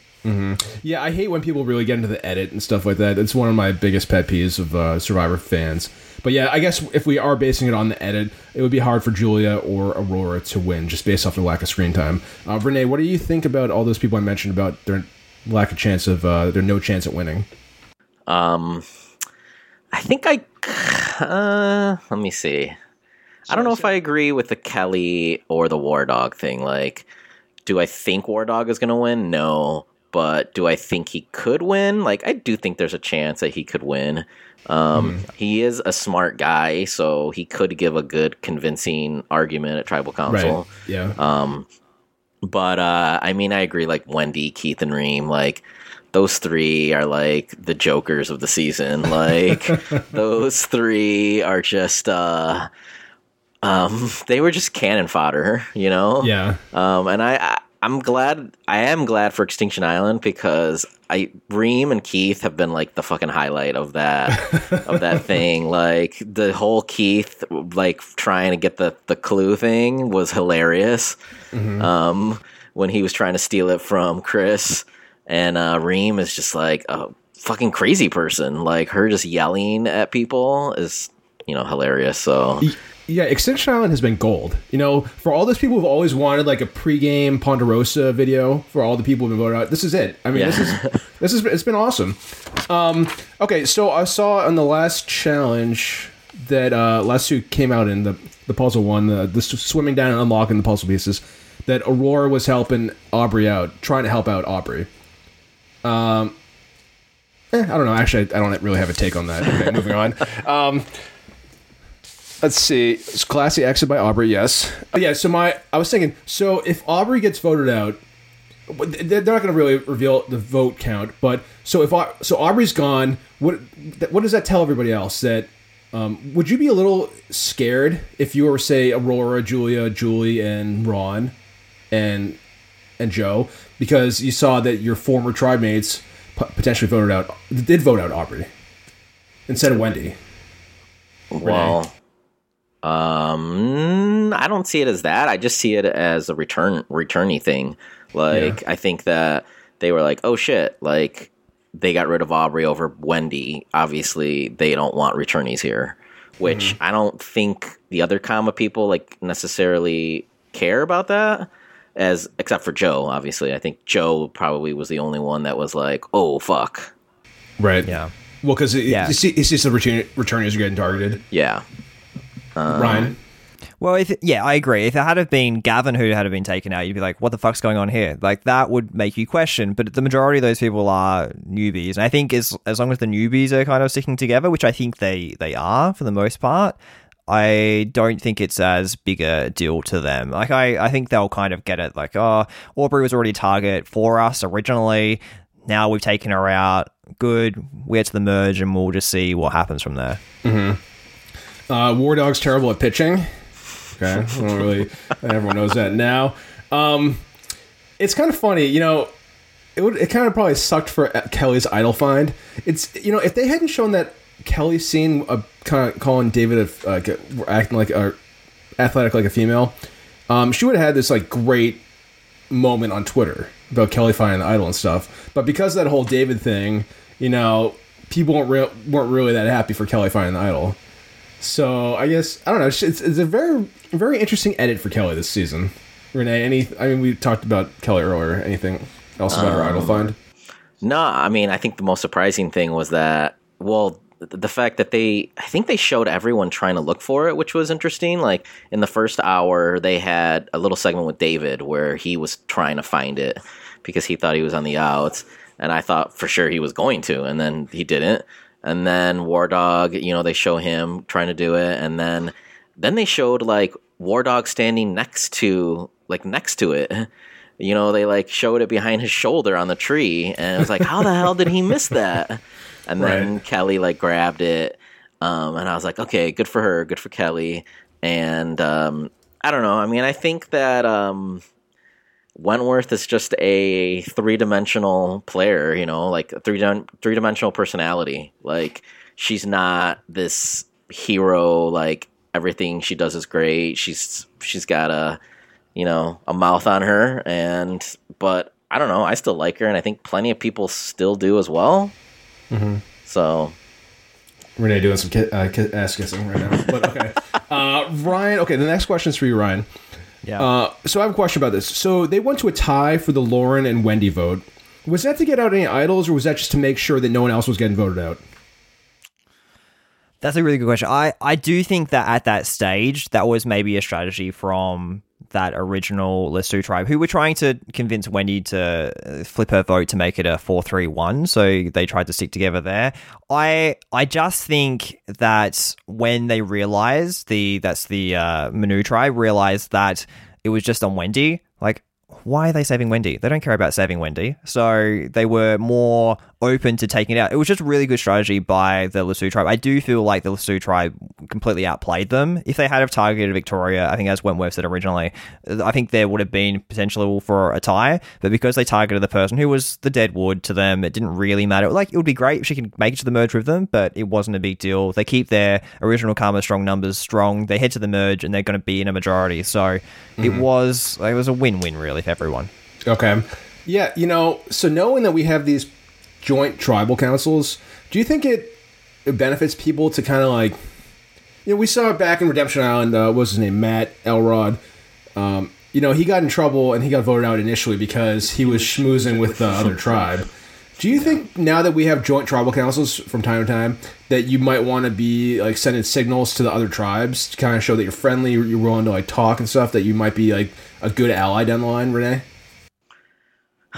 Yeah, I hate when people really get into the edit and stuff like that. It's one of my biggest pet peeves of uh, Survivor fans. But yeah, I guess if we are basing it on the edit, it would be hard for Julia or Aurora to win just based off the lack of screen time. Uh, Rene, what do you think about all those people I mentioned about their lack of chance of uh, their no chance at winning? Um, I think I. Uh, let me see. I don't know if I agree with the Kelley or the Wardog thing. Like, do I think Wardog is going to win? No. But do I think he could win? Like, I do think there's a chance that he could win. Um, Hmm. He is a smart guy, so he could give a good, convincing argument at Tribal Council. Right. Yeah. Um, but uh, I mean, I agree. Like Wendy, Keith, and Reem, like those three are like the jokers of the season. Like [laughs] those three are just, uh, um, [laughs] they were just cannon fodder, you know. yeah. Um, and I, I, I'm glad. I am glad for Extinction Island because I Reem and Keith have been like the fucking highlight of that [laughs] of that thing. Like the whole Keith like trying to get the the clue thing was hilarious. Um, when he was trying to steal it from Chris, and uh, Reem is just like a fucking crazy person. Like her just yelling at people is you know hilarious. So. Yeah, Extinction Island has been gold. You know, for all those people who've always wanted like a pregame Ponderosa video, for all the people who've been voted out, this is it. I mean, Yeah. this is [laughs] this is it's been awesome. Um, okay, so I saw on the last challenge that uh, last two came out in the the puzzle one, the, the swimming down and unlocking the puzzle pieces. That Aurora was helping Aubry out, trying to help out Aubry. Um, eh, I don't know. Actually, I don't really have a take on that. Okay, moving on. [laughs] Um, Let's see. It's classy exit by Aubry. Yes. Yeah. So my, I was thinking. So if Aubry gets voted out, they're not going to really reveal the vote count. But so if so Aubry's gone, what what does that tell everybody else? That um, would you be a little scared if you were say Aurora, Julia, Julie, and Ron, and and Joe because you saw that your former tribe mates potentially voted out did vote out Aubry instead of Wendy. Well, um, I don't see it as that. I just see it as a return returny thing. Like I think that they were like, oh shit, like they got rid of Aubry over Wendy. Obviously, they don't want returnees here, which I don't think the other Kama people like necessarily care about that. As except for Joe, obviously, I think Joe probably was the only one that was like, "Oh fuck, Right. Yeah. Well, because Yeah. it's, it's just the return, returners are getting targeted. yeah." Um, Ryan. Well, if yeah, I agree. If it had have been Gavin who had have been taken out, you'd be like, "What the fuck's going on here?" Like that would make you question. But the majority of those people are newbies, and I think as as long as the newbies are kind of sticking together, which I think they they are for the most part, I don't think it's as big a deal to them. Like I I think they'll kind of get it. Like, oh, Aubry was already a target for us originally. Now we've taken her out. Good. We're to the merge, and we'll just see what happens from there. Mm-hmm. Uh, Wardog's terrible at pitching. Okay. I don't [laughs] really, everyone knows that now. Um, it's kind of funny, you know. It would. It kind of probably sucked for Kelley's idol find. It's you know if they hadn't shown that Kelley scene uh, kind of calling David a, uh, acting like a athletic like a female, um, she would have had this like great moment on Twitter about Kelley finding the idol and stuff. But because of that whole David thing, you know, people weren't re- weren't really that happy for Kelley finding the idol. So I guess I don't know. It's, it's a very very interesting edit for Kelley this season. Rene, any? I mean, we talked about Kelley earlier. Anything else about her idol um, find? No, I mean, I think the most surprising thing was that, well, the fact that they, I think they showed everyone trying to look for it, which was interesting. Like in the first hour, they had a little segment with David where he was trying to find it because he thought he was on the outs. And I thought for sure he was going to, and then he didn't. And then Wardog, you know, they show him trying to do it. And then, then they showed like Wardog standing next to, like next to it. [laughs] you know, they like showed it behind his shoulder on the tree, and it was like, how the hell did he miss that? [laughs] And then Right. Kelley like grabbed it, um, and I was like, okay, good for her, good for Kelley. And um, I don't know. I mean, I think that um, Wentworth is just a three dimensional player. You know, like a three three dimensional personality. Like she's not this hero. Like everything she does is great. She's she's got a you know a mouth on her, and but I don't know. I still like her, and I think plenty of people still do as well. So Rene doing some ki- uh, ki- ass kissing right now. But okay, [laughs] uh, Ryan. Okay, the next question is for you, Ryan. Yeah. Uh, so I have a question about this. So they went to a tie for the Lauren and Wendy vote. Was that to get out any idols, or was that just to make sure that no one else was getting voted out? That's a really good question. I, I do think that at that stage, that was maybe a strategy from that original Lesu tribe, who were trying to convince Wendy to uh, flip her vote to make it a four three one. So they tried to stick together there. I I just think that when they realized the that's the uh, Manu tribe realized that it was just on Wendy, like why are they saving Wendy? They don't care about saving Wendy. So they were more open to taking it out. It was just really good strategy by the Lesu tribe. I do feel like the Lesu tribe completely outplayed them. If they had have targeted Victoria, I think as Wentworth said originally, I think there would have been potential for a tie. But because they targeted the person who was the deadwood to them, it didn't really matter. Like it would be great if she could make it to the merge with them, but it wasn't a big deal. They keep their original Kama strong numbers strong. They head to the merge and they're going to be in a majority. So it mm-hmm. was it was a win win really for everyone. Okay. Yeah, you know, so knowing that we have these joint tribal councils, do you think it, it benefits people to kind of like, you know, we saw it back in Redemption Island. Uh, his name? Matt Elrod. Um, you know, he got in trouble and he got voted out initially because he was schmoozing with the other tribe. Do you think now that we have joint tribal councils from time to time that you might want to be like sending signals to the other tribes to kind of show that you're friendly, you're willing to like talk and stuff, that you might be like a good ally down the line, Rene?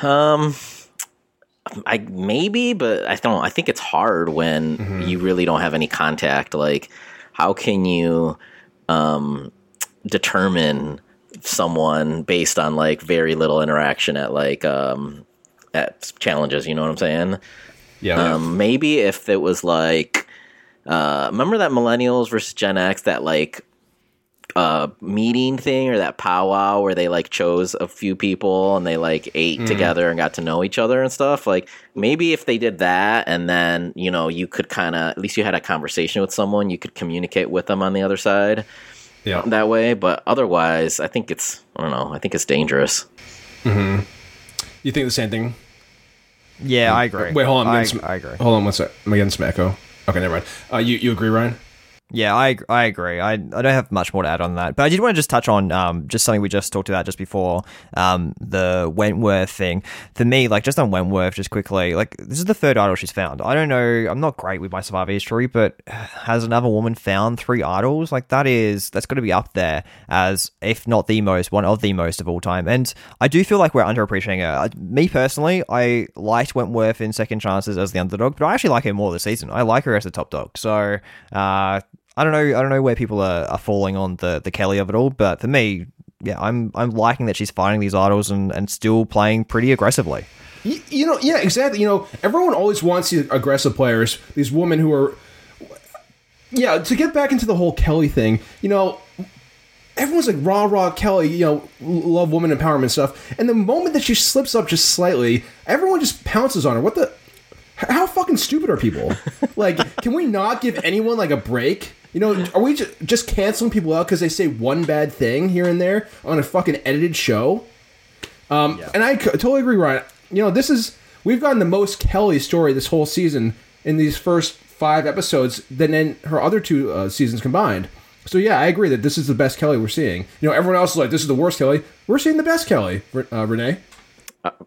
Um, I maybe, but I don't. I think it's hard when Mm-hmm. you really don't have any contact. Like, how can you um, determine someone based on like very little interaction at like um, at challenges? You know what I'm saying? Yeah. Um, maybe if it was like, uh, remember that Millennials versus Gen X, that like uh meeting thing or that powwow where they like chose a few people and they like ate together and got to know each other and stuff like maybe if they did that and then you know you could kind of at least you had a conversation with someone you could communicate with them on the other side yeah. that way but otherwise i think it's i don't know i think it's dangerous Hmm. You think the same thing? Yeah, I agree. Wait, hold on. I'm I, getting some- I agree. Hold on one sec. Am I getting some echo? Okay, never mind. Uh, you you agree, Ryan? Yeah, I I agree. I I don't have much more to add on that, but I did want to just touch on um just something we just talked about just before um the Wentworth thing. For me, like just on Wentworth, just quickly, like this is the third idol she's found. I don't know. I'm not great with my survivor history, but has another woman found three idols? Like that is that's got to be up there as if not the most, one of the most of all time. And I do feel like we're underappreciating her. Me personally, I liked Wentworth in Second Chances as the underdog, but I actually like her more this season. I like her as the top dog. So. uh I don't know. I don't know where people are, are falling on the, the Kelley of it all, but for me, yeah, I'm I'm liking that she's fighting these idols and, and still playing pretty aggressively. You, you know, yeah, exactly. You know, everyone always wants these aggressive players, these women who are. Yeah, to get back into the whole Kelley thing, you know, everyone's like rah rah Kelley, you know, love woman empowerment stuff, and the moment that she slips up just slightly, everyone just pounces on her. What the? How fucking stupid are people? [laughs] like, can we not give anyone like a break? You know, are we just, just canceling people out because they say one bad thing here and there on a fucking edited show? Um, And I totally agree, Ryan. You know, this is we've gotten the most Kelley story this whole season in these first five episodes than in her other two uh, seasons combined. So yeah, I agree that this is the best Kelley we're seeing. You know, everyone else is like, this is the worst Kelley. We're seeing the best Kelley, uh, Rene.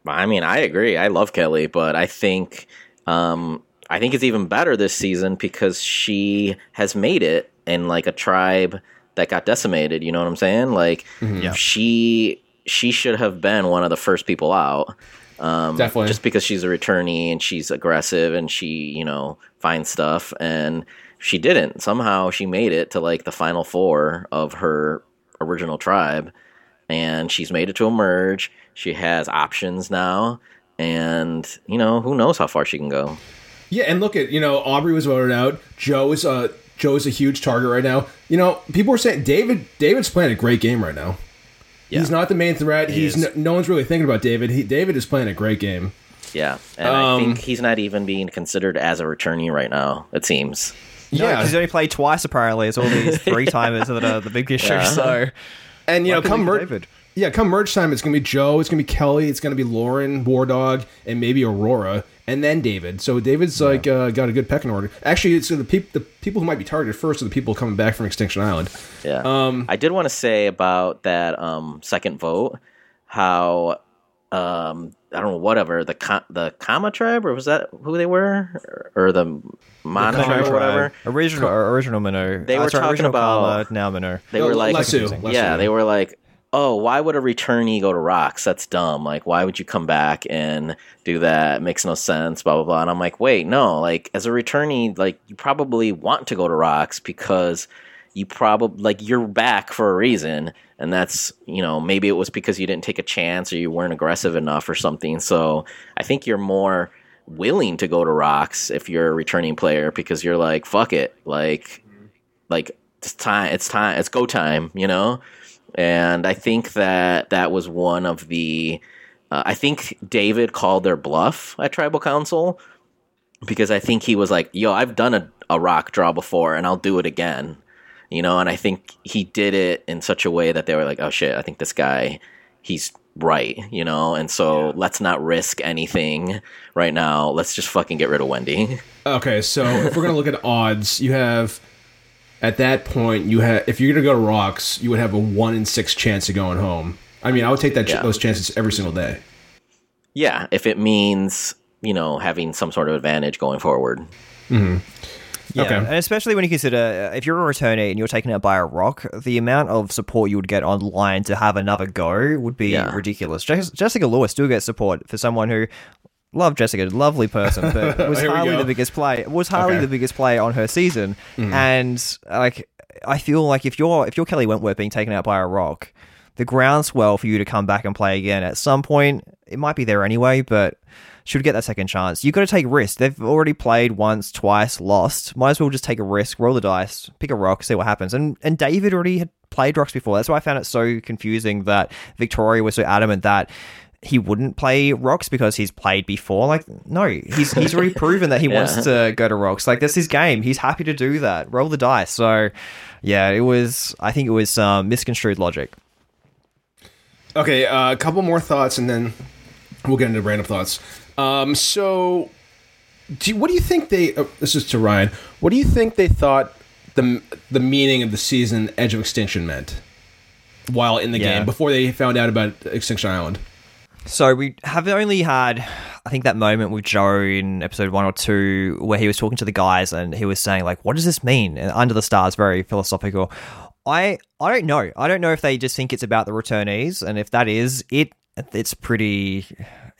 I mean, I agree. I love Kelley, but I think um, I think it's even better this season because she has made it in like a tribe that got decimated. You know what I'm saying? Like Yeah. she she should have been one of the first people out. Um, Definitely. just because she's a returnee and she's aggressive and she you know finds stuff and she didn't somehow she made it to like the final four of her original tribe and she's made it to a merge. She has options now, and you know who knows how far she can go. Yeah, and look at you know Aubry was voted out. Joe is uh Joe is a huge target right now. You know, people are saying David David's playing a great game right now. Yeah. He's not the main threat. He He's is. no, no one's really thinking about David. He, David is playing a great game. Yeah, and I Um, think he's not even being considered as a returnee right now. It seems. Yeah, Yeah. he's only played twice apparently. It's all these [laughs] three timers that are the big issue. Yeah. So And you know, come for mer- David. yeah, come merge time, it's gonna be Joe, it's gonna be Kelley, it's gonna be Lauren, Wardog, and maybe Aurora, and then David. So David's like uh, got a good pecking order. Actually, so the people the people who might be targeted first are the people coming back from Extinction Island. Yeah. Um, I did want to say about that um, second vote how um, I don't know whatever the Ka- the Kama tribe or was that who they were or, or the Mana tribe or whatever. Original, original Manu. They Uh, were sorry, talking about- Kama, now Manu. They Oh, were like, Lesu, Lesu. yeah, they were like, oh, why would a returnee go to rocks? That's dumb. Like, why would you come back and do that? It makes no sense. Blah blah blah. And I'm like, wait, no. Like, as a returnee, like you probably want to go to rocks because you probably like you're back for a reason, and that's you know maybe it was because you didn't take a chance or you weren't aggressive enough or something. So I think you're more willing to go to rocks if you're a returning player because you're like, fuck it, like mm-hmm. like it's time it's time it's go time you know and i think that that was one of the uh, i think david called their bluff at tribal council because i think he was like yo i've done a, a rock draw before and i'll do it again you know? And i think he did it in such a way that they were like oh shit i think this guy he's right you know? And so let's not risk anything right now. Let's just fucking get rid of wendy. [laughs] Okay, so if we're gonna look at odds, you have at that point you have if you're gonna go to rocks, you would have a one in six chance of going home. I mean, I would take that Yeah. those chances every single day. Yeah, if it means you know having some sort of advantage going forward. Yeah, Okay. and especially when you consider uh, if you're a returnee and you're taken out by a rock, the amount of support you would get online to have another go would be Yeah. ridiculous. Jessica Lewis still gets support for someone who. Love Jessica, lovely person, but [laughs] was hardly the biggest play. Was hardly Okay. the biggest play on her season, and like I feel like if you're if you're Kelley Wentworth being taken out by a rock, the groundswell for you to come back and play again at some point it might be there anyway, but should get that second chance. You've got to take risks. They've already played once, twice, lost. Might as well just take a risk, roll the dice, pick a rock, see what happens. And and David already had played rocks before. That's why I found it so confusing that Victoria was so adamant that he wouldn't play rocks because he's played before. Like, no, he's he's already [laughs] proven that he Yeah. wants to go to rocks. Like, that's his game. He's happy to do that. Roll the dice. So, yeah, it was. I think it was um, misconstrued logic. Okay, uh, a couple more thoughts, and then we'll get into random thoughts. Um, so, do you, what do you think they? Uh, this is to Ryan. What do you think they thought the the meaning of the season Edge of Extinction meant while in the Yeah. game before they found out about Extinction Island? So we have only had, I think, that moment with Joe in episode one or two where he was talking to the guys and he was saying like, "What does this mean?" And under the stars, very philosophical. I I don't know. I don't know if they just think it's about the returnees, and if that is it, it's pretty.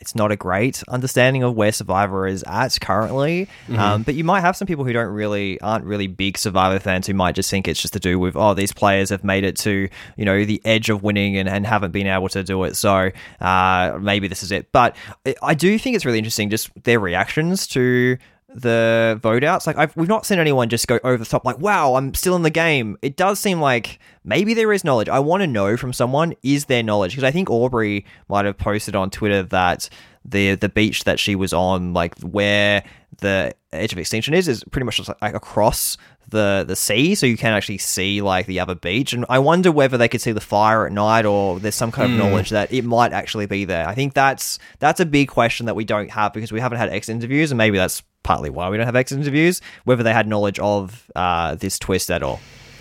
It's not a great understanding of where Survivor is at currently. Um, but you might have some people who don't really aren't really big Survivor fans who might just think it's just to do with oh these players have made it to you know the edge of winning and, and haven't been able to do it. So uh, maybe this is it. But I- I do think it's really interesting just their reactions to the vote outs. Like I've, we've not seen anyone just go over the top like, wow, I'm still in the game. It does seem like maybe there is knowledge. I want to know from someone, is there knowledge? Because I think Aubrey might have posted on Twitter that the the beach that she was on, like where the edge of extinction is, is pretty much like across the the sea, so you can actually see like the other beach. And I wonder whether they could see the fire at night, or there's some kind of knowledge that it might actually be there. I think that's that's a big question that we don't have because we haven't had X interviews, and maybe that's partly why we don't have X interviews. Whether they had knowledge of uh, this twist at all.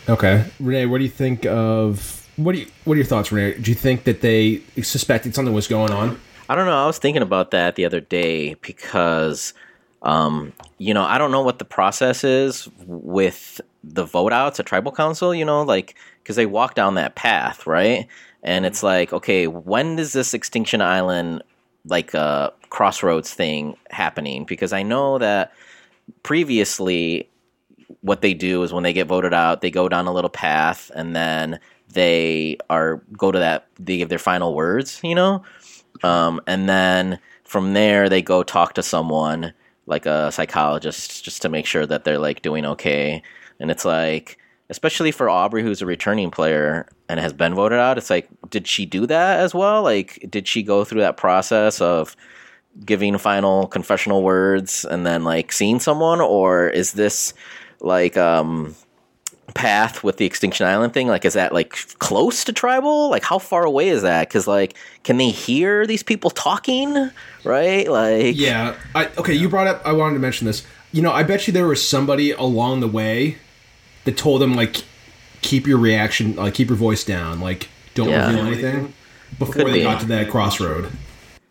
Okay, Rene, what do you think of what do you what are your thoughts, Rene? Do you think that they suspected something was going on? I don't know. I was thinking about that the other day because, um, you know, I don't know what the process is with the vote outs at tribal council, you know, like, because they walk down that path, right? And it's like, okay, when does this Extinction Island, like, uh, crossroads thing happening? Because I know that previously what they do is when they get voted out, they go down a little path and then they are go to that they give their final words, you know? Um, and then from there they go talk to someone like a psychologist just to make sure that they're like doing okay. And it's like especially for Aubry who's a returning player and has been voted out, it's like did she do that as well? Like did she go through that process of giving final confessional words and then like seeing someone or is this like um path with the extinction island thing like is that like close to tribal like how far away is that because like can they hear these people talking right like Yeah. I, okay, you brought up. I wanted to mention this. You know, I bet you there was somebody along the way that told them like, keep your reaction, like keep your voice down, like don't Yeah. reveal anything before Could they be. got to that crossroad.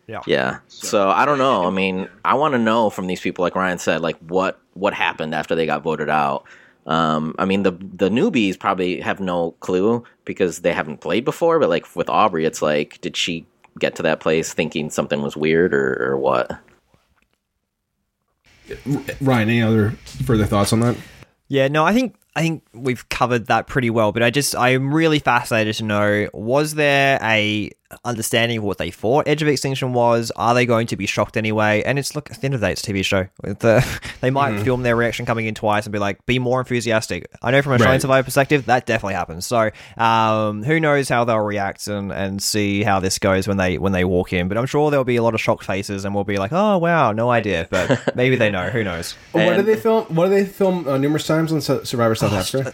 Yeah. Yeah. So I don't know. I mean, I want to know from these people, like Ryan said, like what what happened after they got voted out. Um, I mean, the the newbies probably have no clue because they haven't played before. But like with Aubry, it's like, did she get to that place thinking something was weird or, or what? Ryan, any other further thoughts on that? Yeah, no, I think I think we've covered that pretty well, but I just I'm really fascinated to know was there a understanding of what they thought Edge of Extinction was? Are they going to be shocked anyway? And it's look at the end of the day, it's a TV show. [laughs] The, they might Mm-hmm. film their reaction coming in twice and be like, be more enthusiastic. I know from a Australian Right. Survivor perspective, that definitely happens. So um, who knows how they'll react and, and see how this goes when they when they walk in. But I'm sure there'll be a lot of shocked faces and we'll be like, oh wow, no idea. But maybe they know. Who knows? [laughs] what did And- they film? What did they film uh, numerous times on Survivor South Africa?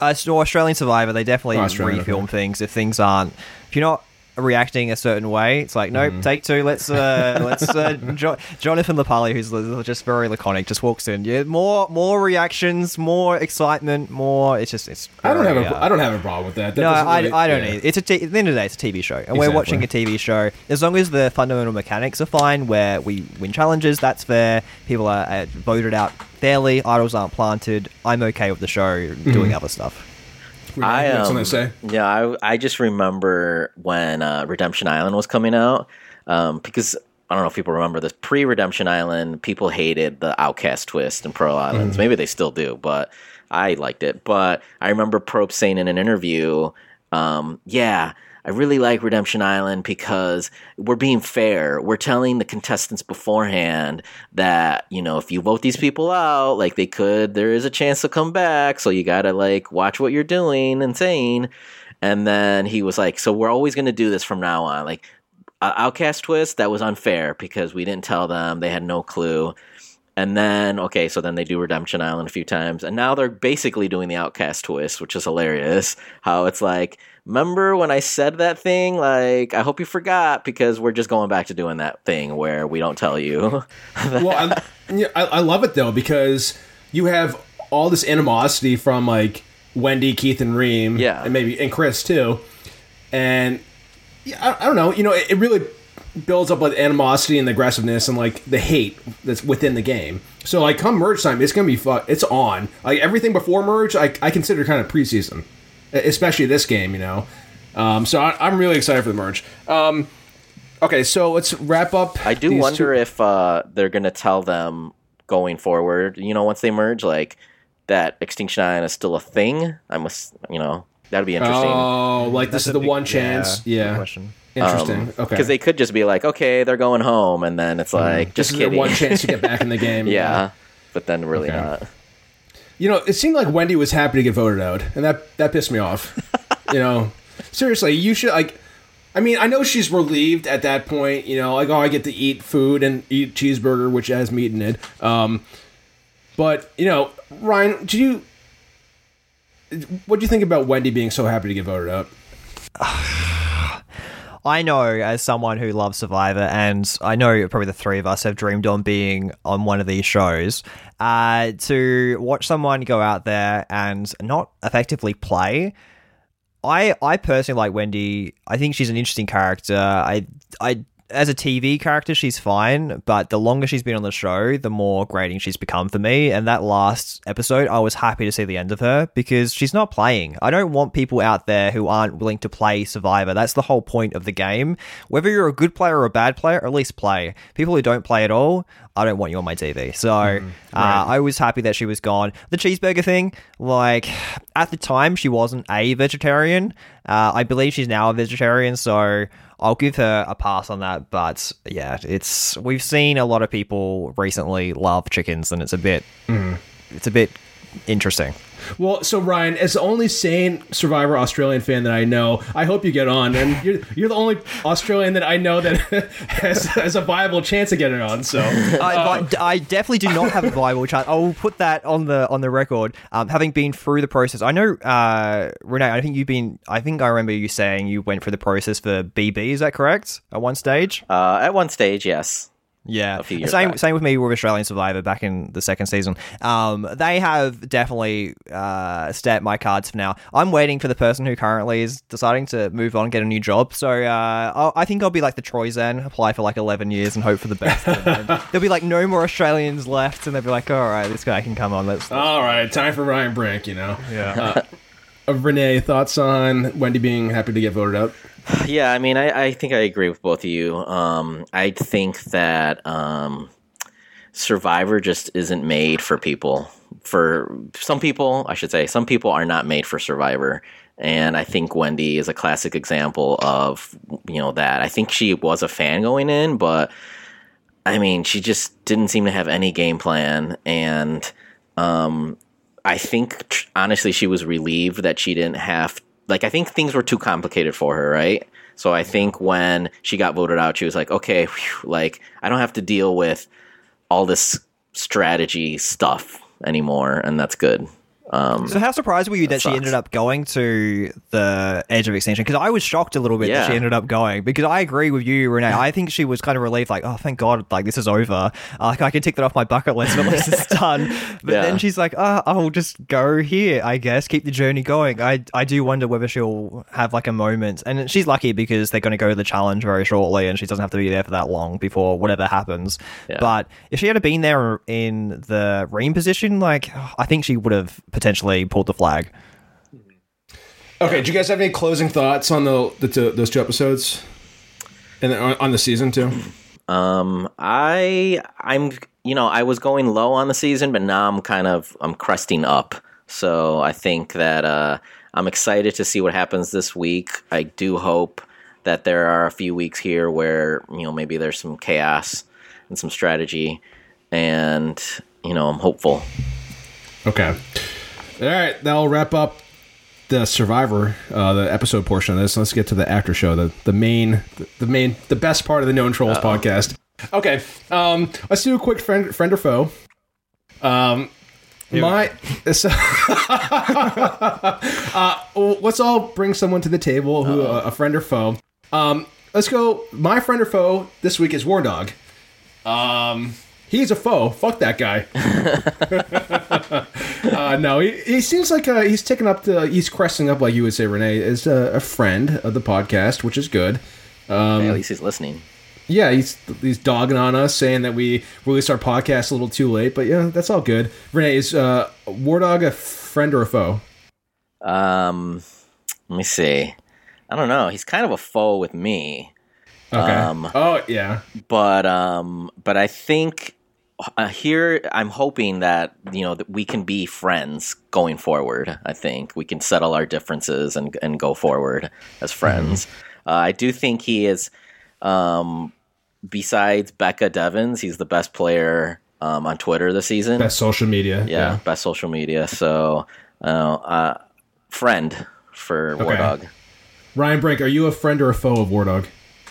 Uh, Australian Survivor, they definitely Oh, Australian, refilm okay. things if things aren't. If you're not reacting a certain way, it's like, nope, Mm-hmm. take two. Let's uh, [laughs] let's uh, jo- Jonathan LaPaglia, who's just very laconic, just walks in. Yeah, more more reactions, more excitement, more. It's just it's. I don't have very, a uh, I don't have a problem with that. That no, I, really- I don't yeah. need. It's a t- at the end of the day, it's a TV show, and Exactly. we're watching a TV show. As long as the fundamental mechanics are fine, where we win challenges, that's fair. People are uh, voted out fairly. Idols aren't planted. I'm okay with the show doing other stuff. I um, something to say? Yeah, I I just remember when uh, Redemption Island was coming out um, because I don't know if people remember this pre Redemption Island. People hated the Outcast twist in Pearl Islands. Maybe they still do, but I liked it. But I remember Probst saying in an interview, um, "Yeah." I really like Redemption Island because we're being fair. We're telling the contestants beforehand that, you know, if you vote these people out, like they could, there is a chance to come back. So you gotta like watch what you're doing and saying. And then he was like, so we're always gonna do this from now on. Like, Outcast twist, that was unfair because we didn't tell them. They had no clue. And then, okay, so then they do Redemption Island a few times. And now they're basically doing the Outcast twist, which is hilarious. How it's like, remember when I said that thing? Like, I hope you forgot because we're just going back to doing that thing where we don't tell you. [laughs] well, I, yeah, I, I love it though because you have all this animosity from like Wendy, Keith, and Reem, Yeah. and maybe and Chris too, and yeah, I, I don't know, you know, it, it really builds up like animosity and aggressiveness and like the hate that's within the game. So like come merge time, it's gonna be fu- It's on. Like everything before merge, I, I consider kind of preseason, especially this game, you know. Um, so I, I'm really excited for the merge. Um, okay, so let's wrap up. I do these wonder two- if uh, they're going to tell them going forward, you know, once they merge, like that Extinction Island is still a thing. I must, you know, that'd be interesting. Oh, like this is the big- one chance. good Yeah, interesting. okay, Because they could just be like, okay, they're going home, and then it's like, Mm-hmm. this just is kidding. one chance to get back in the [laughs] game. yeah, but then really Okay. not. You know, it seemed like Wendy was happy to get voted out, and that that pissed me off. [laughs] you know, seriously, you should like. I mean, I know she's relieved at that point. You know, like oh, I get to eat food and eat cheeseburger, which has meat in it. Um, but you know, Ryan, do you? What do you think about Wendy being so happy to get voted out? [sighs] [sighs] I know as someone who loves Survivor, and I know probably the three of us have dreamed on being on one of these shows. Uh, to watch someone go out there and not effectively play, I I personally like Wendy. I think she's an interesting character. I I as a TV character, she's fine, but the longer she's been on the show, the more grating she's become for me. And that last episode, I was happy to see the end of her because she's not playing. I don't want people out there who aren't willing to play Survivor. That's the whole point of the game. Whether you're a good player or a bad player, at least play. People who don't play at all, I don't want you on my TV. So uh, I was happy that she was gone. The cheeseburger thing, like at the time, she wasn't a vegetarian. Uh, I believe she's now a vegetarian, so I'll give her a pass on that. But yeah, it's we've seen a lot of people recently love chickens, and it's a bit, mm. it's a bit interesting. Well, so Ryan, as the only sane Survivor Australian fan that I know, I hope you get on, and you're you're the only Australian that I know that [laughs] has, has a viable chance of getting on. So I, but I definitely do not have a viable chance. I will put that on the on the record. Um, having been through the process, I know uh, Rene. I think you've been. I think I remember you saying you went through the process for BB. Is that correct? At one stage. Uh, at one stage, yes. A Yeah, same back. same with me with Australian Survivor back in the second season. Um, they have definitely uh, stamped my cards for now. I'm waiting for the person who currently is deciding to move on, get a new job. So uh, I'll, I think I'll be like the Troyzan, apply for like 11 years and hope for the best. And there'll be like no more Australians left, and they'll be like, all right, this guy can come on. Let's. All right, time for Ryan Brink. You know, yeah. uh, Rene, thoughts on Wendy being happy to get voted out? [sighs] Yeah, I mean, I, I think I agree with both of you. Um, I think that um, Survivor just isn't made for people. For some people, I should say, some people are not made for Survivor. And I think Wendy is a classic example of, you know, that. I think she was a fan going in, but I mean, she just didn't seem to have any game plan. And um, I think, honestly, she was relieved that she didn't have, like, I think things were too complicated for her, right? So I think when she got voted out, she was like, okay, whew, like, I don't have to deal with all this strategy stuff anymore. And that's good. Um, So how surprised were you that, That she ended up going to the Edge of Extinction? Because I was shocked a little bit that she ended up going. Because I agree with you, Rene. I think she was kind of relieved, like, oh, thank God, like this is over. Uh, like I can tick that off my bucket list. At least it's done. But Yeah. then she's like, oh, I'll just go here. I guess keep the journey going. I I do wonder whether she'll have like a moment. And she's lucky because they're going to go to the challenge very shortly, and she doesn't have to be there for that long before whatever happens. Yeah. But if she had been there in the Reem position, like I think she would have potentially pulled the flag. Okay, do you guys have any closing thoughts on the, the two, those two episodes, and on, on the season too? Um, I I'm you know I was going low on the season, but now I'm kind of I'm cresting up. So I think that uh, I'm excited to see what happens this week. I do hope that there are a few weeks here where you know maybe there's some chaos and some strategy, and you know I'm hopeful. Okay. All right, that'll wrap up the Survivor, uh, the episode portion of this. Let's get to the after show, the the main, the main, the best part of the Known Trolls podcast. Okay, um, let's do a quick friend, friend or foe. Um, my, [laughs] so, [laughs] uh, let's all bring someone to the table who uh, a friend or foe. Um, let's go. My friend or foe this week is Wardog. Um, he's a foe. Fuck that guy. [laughs] [laughs] Uh, no, he, he seems like uh, he's taking up the he's cresting up like you would say, Rene, as a, a friend of the podcast, which is good. Um, at least he's listening. Yeah, he's he's dogging on us, saying that we released our podcast a little too late, but yeah, that's all good. Rene, is uh, Wardog a friend or a foe? Um, let me see. I don't know. He's kind of a foe with me. Okay. Um, oh yeah. but um but i think uh, here i'm hoping that you know that we can be friends going forward i think. We can settle our differences and and go forward as friends. Uh, i do think he is um besides becca devens he's the best player um, on twitter this season. Best social media. yeah, best social media. So uh, uh friend for war Okay. dog Ryan Brink, are you a friend or a foe of Wardog?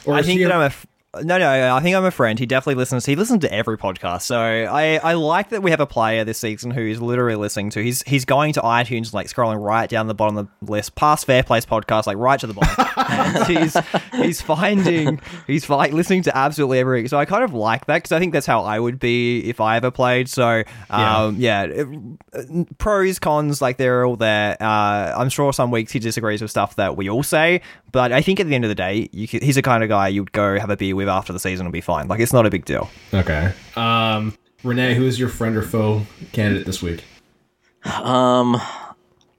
Or I is think he a- that I'm a f- no, no. I think I'm a friend. He definitely listens. He listens to every podcast. So I, I like that we have a player this season who is literally listening to. He's he's going to iTunes, like scrolling right down the bottom of the list, past Fair Place podcast, like right to the bottom. [laughs] he's he's finding he's like listening to absolutely every. So I kind of like that because I think that's how I would be if I ever played. So um, yeah, it- pros cons like they're all there. Uh, I'm sure some weeks he disagrees with stuff that we all say, but I think at the end of the day, you he's the kind of guy you'd go have a beer with after the season will be fine. Like it's not a big deal. Okay. Um, Rene, who is your friend or foe candidate this week? Um,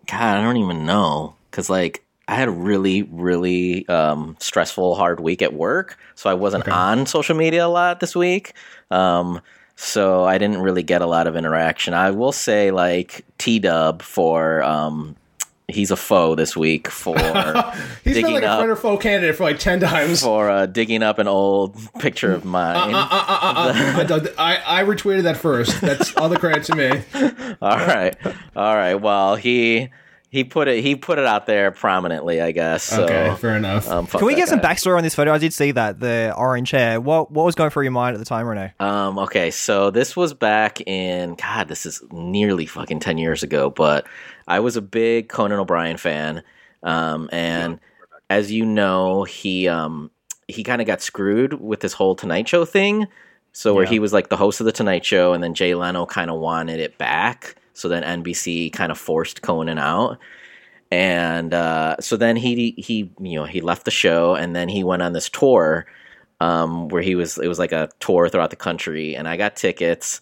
God, I don't even know because like I had a really, really um, stressful, hard week at work, so I wasn't on social media a lot this week. Um, so I didn't really get a lot of interaction. I will say like T Dub for um, he's a foe this week for [laughs] He's been digging like a up friend or foe candidate for like ten times. for uh, digging up an old picture of mine. [laughs] I, dug- I I retweeted that first. That's all the credit to me. [laughs] All right, all right. Well, he he put it he put it out there prominently, I guess. So, Okay, fair enough. um, Can we that get some guy. backstory on this photo? I did see that the orange hair. What what was going through your mind at the time, Rene? Um, okay, so this was back in God, this is nearly fucking ten years ago, but I was a big Conan O'Brien fan, um, and as you know, he um, he kind of got screwed with this whole Tonight Show thing So where Yeah. he was like the host of the Tonight Show, and then Jay Leno kind of wanted it back. So then NBC kind of forced Conan out, and uh, so then he he you know he left the show, and then he went on this tour um, where he was it was like a tour throughout the country, and I got tickets,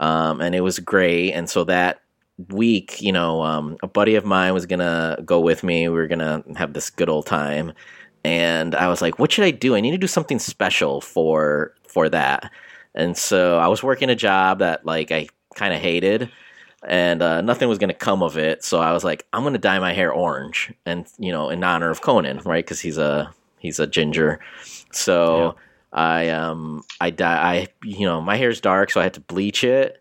um, and it was great. And so that week, you know, um, a buddy of mine was gonna go with me. We were gonna have this good old time, and I was like, "What should I do? I need to do something special for for that." And so I was working a job that like I kind of hated, and uh, nothing was gonna come of it. So I was like, "I'm gonna dye my hair orange," and you know, in honor of Conan, right? Because he's a he's a ginger. So I um I dye I you know my hair's dark, so I had to bleach it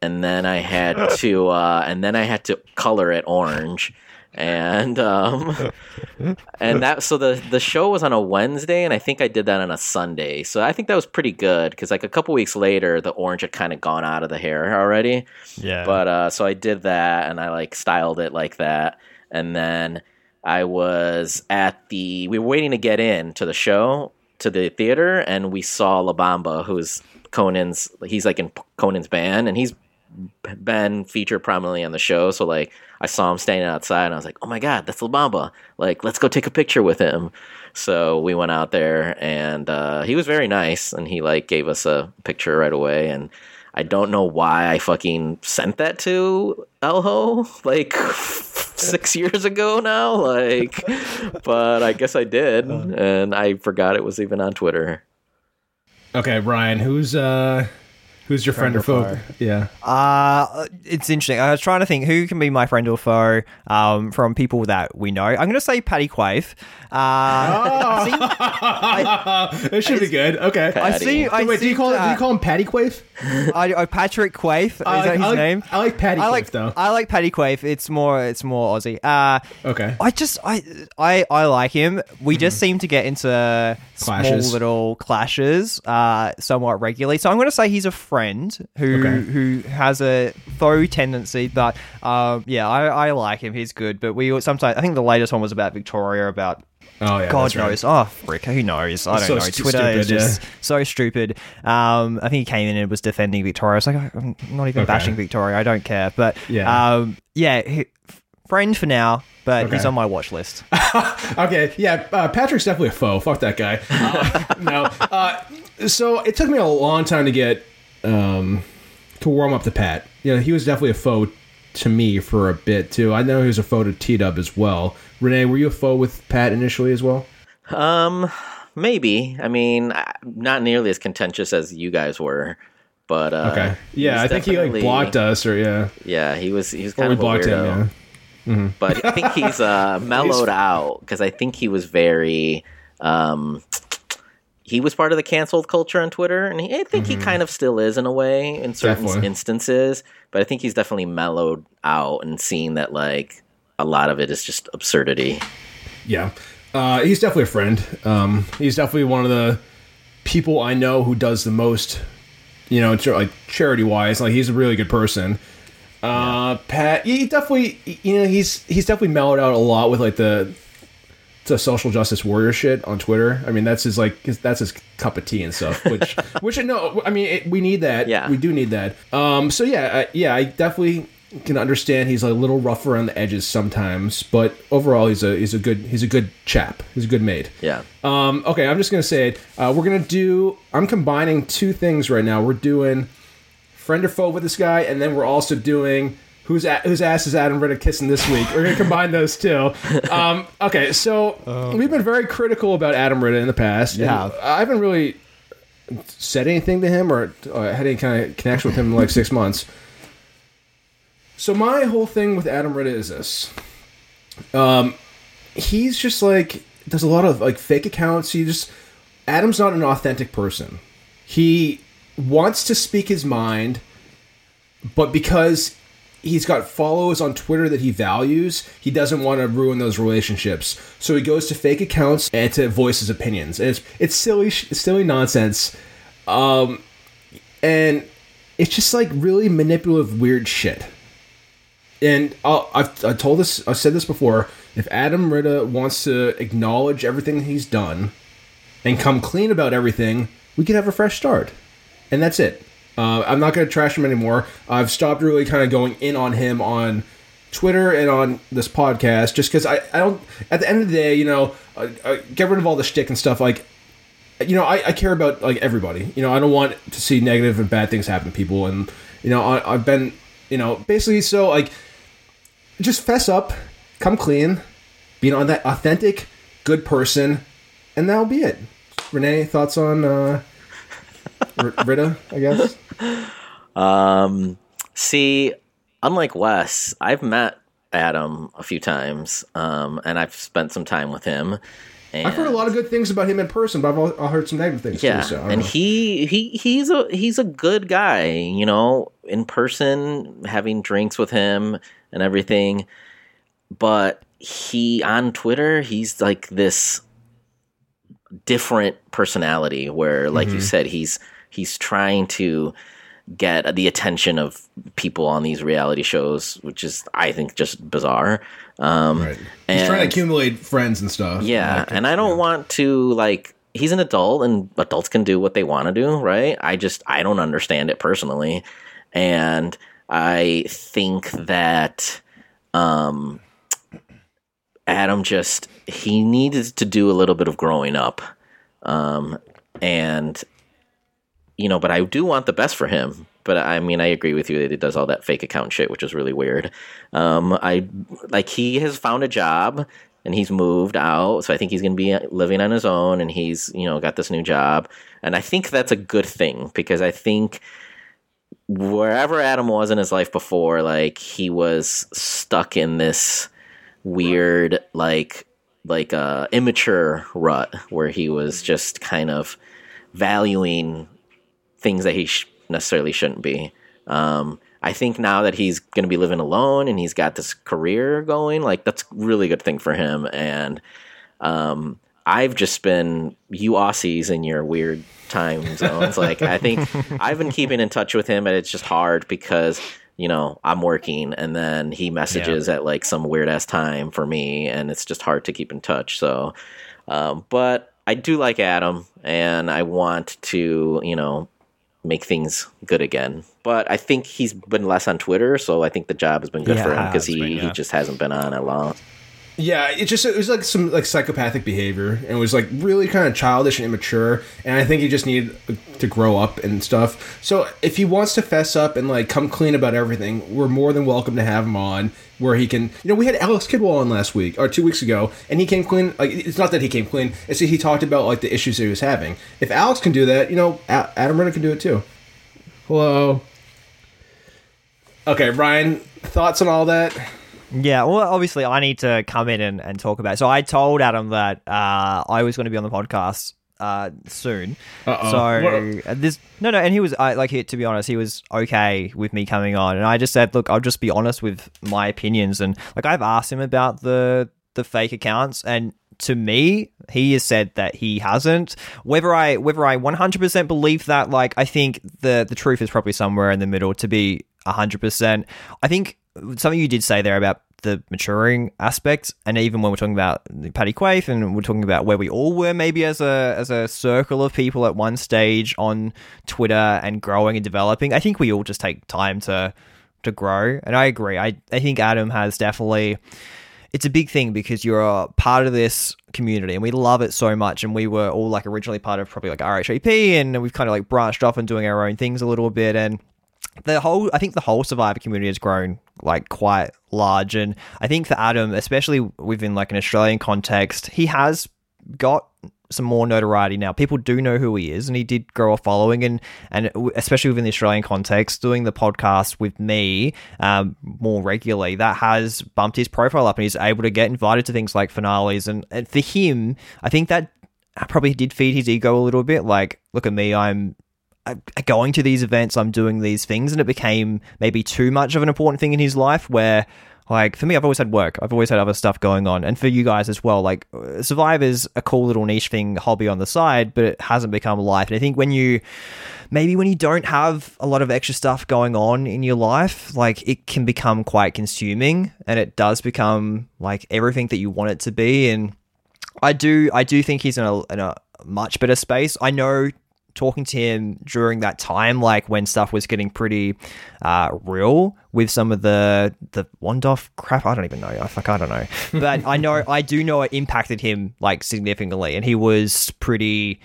and then I had to [laughs] uh, and then I had to color it orange, and um, and that so the the show was on a Wednesday, and I think I did that on a Sunday. So I think that was pretty good because like a couple weeks later, the orange had kind of gone out of the hair already. Yeah. But uh, so I did that, and I like styled it like that, and then I was at the we were waiting to get in to the show to the theater, and we saw La Bamba, who's Conan's. He's like in Conan's band, and he's been featured prominently on the show. So like I saw him standing outside and I was like, Oh my god, that's La Bamba. Like, let's go take a picture with him. So we went out there and uh, he was very nice and he like gave us a picture right away and I don't know why I fucking sent that to Elho [laughs] like [laughs] six years ago now. Like [laughs] but I guess I did and I forgot it was even on Twitter. Okay, Ryan, who's uh who's your friend, or foe? Yeah. Uh, it's interesting. I was trying to think who can be my friend or foe um, from people that we know. I'm going to say Paddy Quaife. Uh, see, [laughs] it should be good. Okay. Okay. I see. I Wait, do you call do you call him Patty Quaife? [laughs] I, I, Patrick Quaife. Is I like- that his I like- name? I like Paddy I like Quaife, though. I like Paddy Quaife. It's more. It's more Aussie. Uh, Okay. I just I I I like him. We just seem to get into Clashes. small little clashes uh, somewhat regularly. So I'm going to say he's a friend who Okay. who has a faux tendency, but um, yeah, I, I like him. He's good. But we sometimes I think the latest one was about Victoria about Oh yeah. God that's right. knows. Oh, frick. Who knows? I don't so know. stu- Twitter is stupid, just so stupid. Um, I think he came in and was defending Victoria. I was like, I'm not even Okay. bashing Victoria. I don't care. But Yeah. um, yeah, he, friend for now, but Okay. he's on my watch list. [laughs] Okay, yeah, uh, Patrick's definitely a foe. Fuck that guy. Uh, [laughs] no. Uh, so it took me a long time to get um, to warm up the Pat. You know, he was definitely a foe to me for a bit too. I know he was a foe to T Dub as well. Renee, were you a foe with Pat initially as well? Um, maybe. I mean, not nearly as contentious as you guys were, but uh, Okay. Yeah, I think he like blocked us or yeah. Yeah, he was. He was kind we of a blocked weirdo. him, yeah. But I think he's uh, [laughs] mellowed out because I think he was very. Um, he was part of the canceled culture on Twitter, and he, I think he kind of still is in a way in certain Definitely. instances. But I think he's definitely mellowed out and seen that like a lot of it is just absurdity. Yeah. Uh, he's definitely a friend. Um, he's definitely one of the people I know who does the most, you know, like charity wise. Like he's a really good person. Uh, Pat, he definitely, you know, he's he's definitely mellowed out a lot with like the the social justice warrior shit on Twitter. I mean, that's his like his, that's his cup of tea and stuff. Which [laughs] which no, I mean, it, we need that. Yeah. we do need that. Um, so yeah, I, yeah, I definitely can understand he's a little rough around the edges sometimes, but overall he's a he's a good he's a good chap. He's a good mate. Yeah. Um, okay, I'm just gonna say it. Uh, we're gonna do. I'm combining two things right now. We're doing friend or foe with this guy, and then we're also doing whose whose ass is Adam Ritter kissing this week. We're gonna combine those two. Um, okay, so we've been very critical about Adam Ritter in the past. Yeah. I haven't really said anything to him or uh, had any kind of connection with him in like six months. So my whole thing with Adam Ritter is this. Um, he's just like does a lot of like fake accounts. He just Adam's not an authentic person. He wants to speak his mind, but because he's got followers on Twitter that he values, he doesn't want to ruin those relationships. So he goes to fake accounts and to voice his opinions. And it's it's silly silly nonsense. Um and it's just like really manipulative weird shit and I'll, I've I told this I've said this before. If Adam Ritter wants to acknowledge everything he's done and come clean about everything, we could have a fresh start. and that's it. Uh, I'm not going to trash him anymore. I've stopped really kind of going in on him on Twitter and on this podcast just because I, I don't. At the end of the day, you know, uh, uh, get rid of all the shtick and stuff. Like, you know, I, I care about like everybody. You know, I don't want to see negative and bad things happen to people. And you know, I, I've been, you know, basically so like, just fess up, come clean, be on that authentic, good person, and that'll be it. Renee, thoughts on uh, R- Rita? I guess. Um, see, unlike Wes, I've met Adam a few times, um, and I've spent some time with him. And I've heard a lot of good things about him in person, but I've heard some negative things yeah, too. So and know. he he he's a he's a good guy, you know, in person, having drinks with him and everything. But he on Twitter, he's like this different personality where like Mm-hmm. you said he's he's trying to get the attention of people on these reality shows which is i think just bizarre um right. He's trying to accumulate friends and stuff. yeah, and I don't want to like he's an adult and adults can do what they want to do, right? I just I don't understand it personally. And I think that um Adam just he needed to do a little bit of growing up. Um and you know, but I do want the best for him. But I mean, I agree with you that he does all that fake account shit, which is really weird. Um, I like he has found a job and he's moved out, so I think he's going to be living on his own, and he's you know got this new job, and I think that's a good thing because I think wherever Adam was in his life before, like he was stuck in this weird like like uh immature rut where he was just kind of valuing things that he sh- necessarily shouldn't be. Um, I think now that he's going to be living alone and he's got this career going, like that's a really good thing for him. And um, I've just been you Aussies in your weird time zones. like I think [laughs] I've been keeping in touch with him, and it's just hard because you know I'm working, and then he messages at like some weird ass time for me, and it's just hard to keep in touch. So, um, but I do like Adam, and I want to you know make things good again. But I think he's been less on Twitter, so I think the job has been good Yeah, for him because he, been, he just hasn't been on a long. Yeah, it just it was like some like psychopathic behavior, and it was like really kind of childish and immature. And I think he just needed uh, to grow up and stuff. So if he wants to fess up and like come clean about everything, we're more than welcome to have him on. Where he can, you know, we had Alex Kidwell on last week or two weeks ago, and he came clean. Like it's not that he came clean; it's that he talked about like the issues that he was having. If Alex can do that, you know, Adam Renner can do it too. Hello. Okay, Ryan, thoughts on all that? Yeah, well, obviously, I need to come in and, and talk about it. So I told Adam that uh, I was going to be on the podcast uh, soon. Uh-oh. So What- uh, this no, no, and he was I, like, he, to be honest, he was okay with me coming on, and I just said, look, I'll just be honest with my opinions, and like I've asked him about the the fake accounts, and to me, he has said that he hasn't. Whether I whether I one hundred percent believe that, like, I think the the truth is probably somewhere in the middle. To be hundred percent, I think something you did say there about the maturing aspect, and even when we're talking about Paddy Quaife, and we're talking about where we all were, maybe as a as a circle of people at one stage on Twitter and growing and developing, I think we all just take time to to grow. And I agree. I I think Adam has definitely it's a big thing because you're a part of this community and we love it so much and we were all like originally part of probably like RHAP and we've kind of like branched off and doing our own things a little bit and the whole I think the whole survivor community has grown like quite large and I think for Adam especially within like an Australian context he has got some more notoriety now. People do know who he is, and he did grow a following, and and especially within the Australian context, doing the podcast with me um, more regularly, that has bumped his profile up, and he's able to get invited to things like finales, and, and for him, I think that probably did feed his ego a little bit. Like, look at me, I'm going to these events, I'm doing these things, and it became maybe too much of an important thing in his life where. Like for me, I've always had work. I've always had other stuff going on, and for you guys as well. Like uh, Survivor's a cool little niche thing, hobby on the side, but it hasn't become life. And I think when you, maybe when you don't have a lot of extra stuff going on in your life, like it can become quite consuming, and it does become like everything that you want it to be. And I do, I do think he's in a, in a much better space. I know talking to him during that time, like when stuff was getting pretty uh, real with some of the the Wandoff crap. I don't even know. I fuck, I don't know, [laughs] but I know I do know it impacted him like significantly, and he was pretty.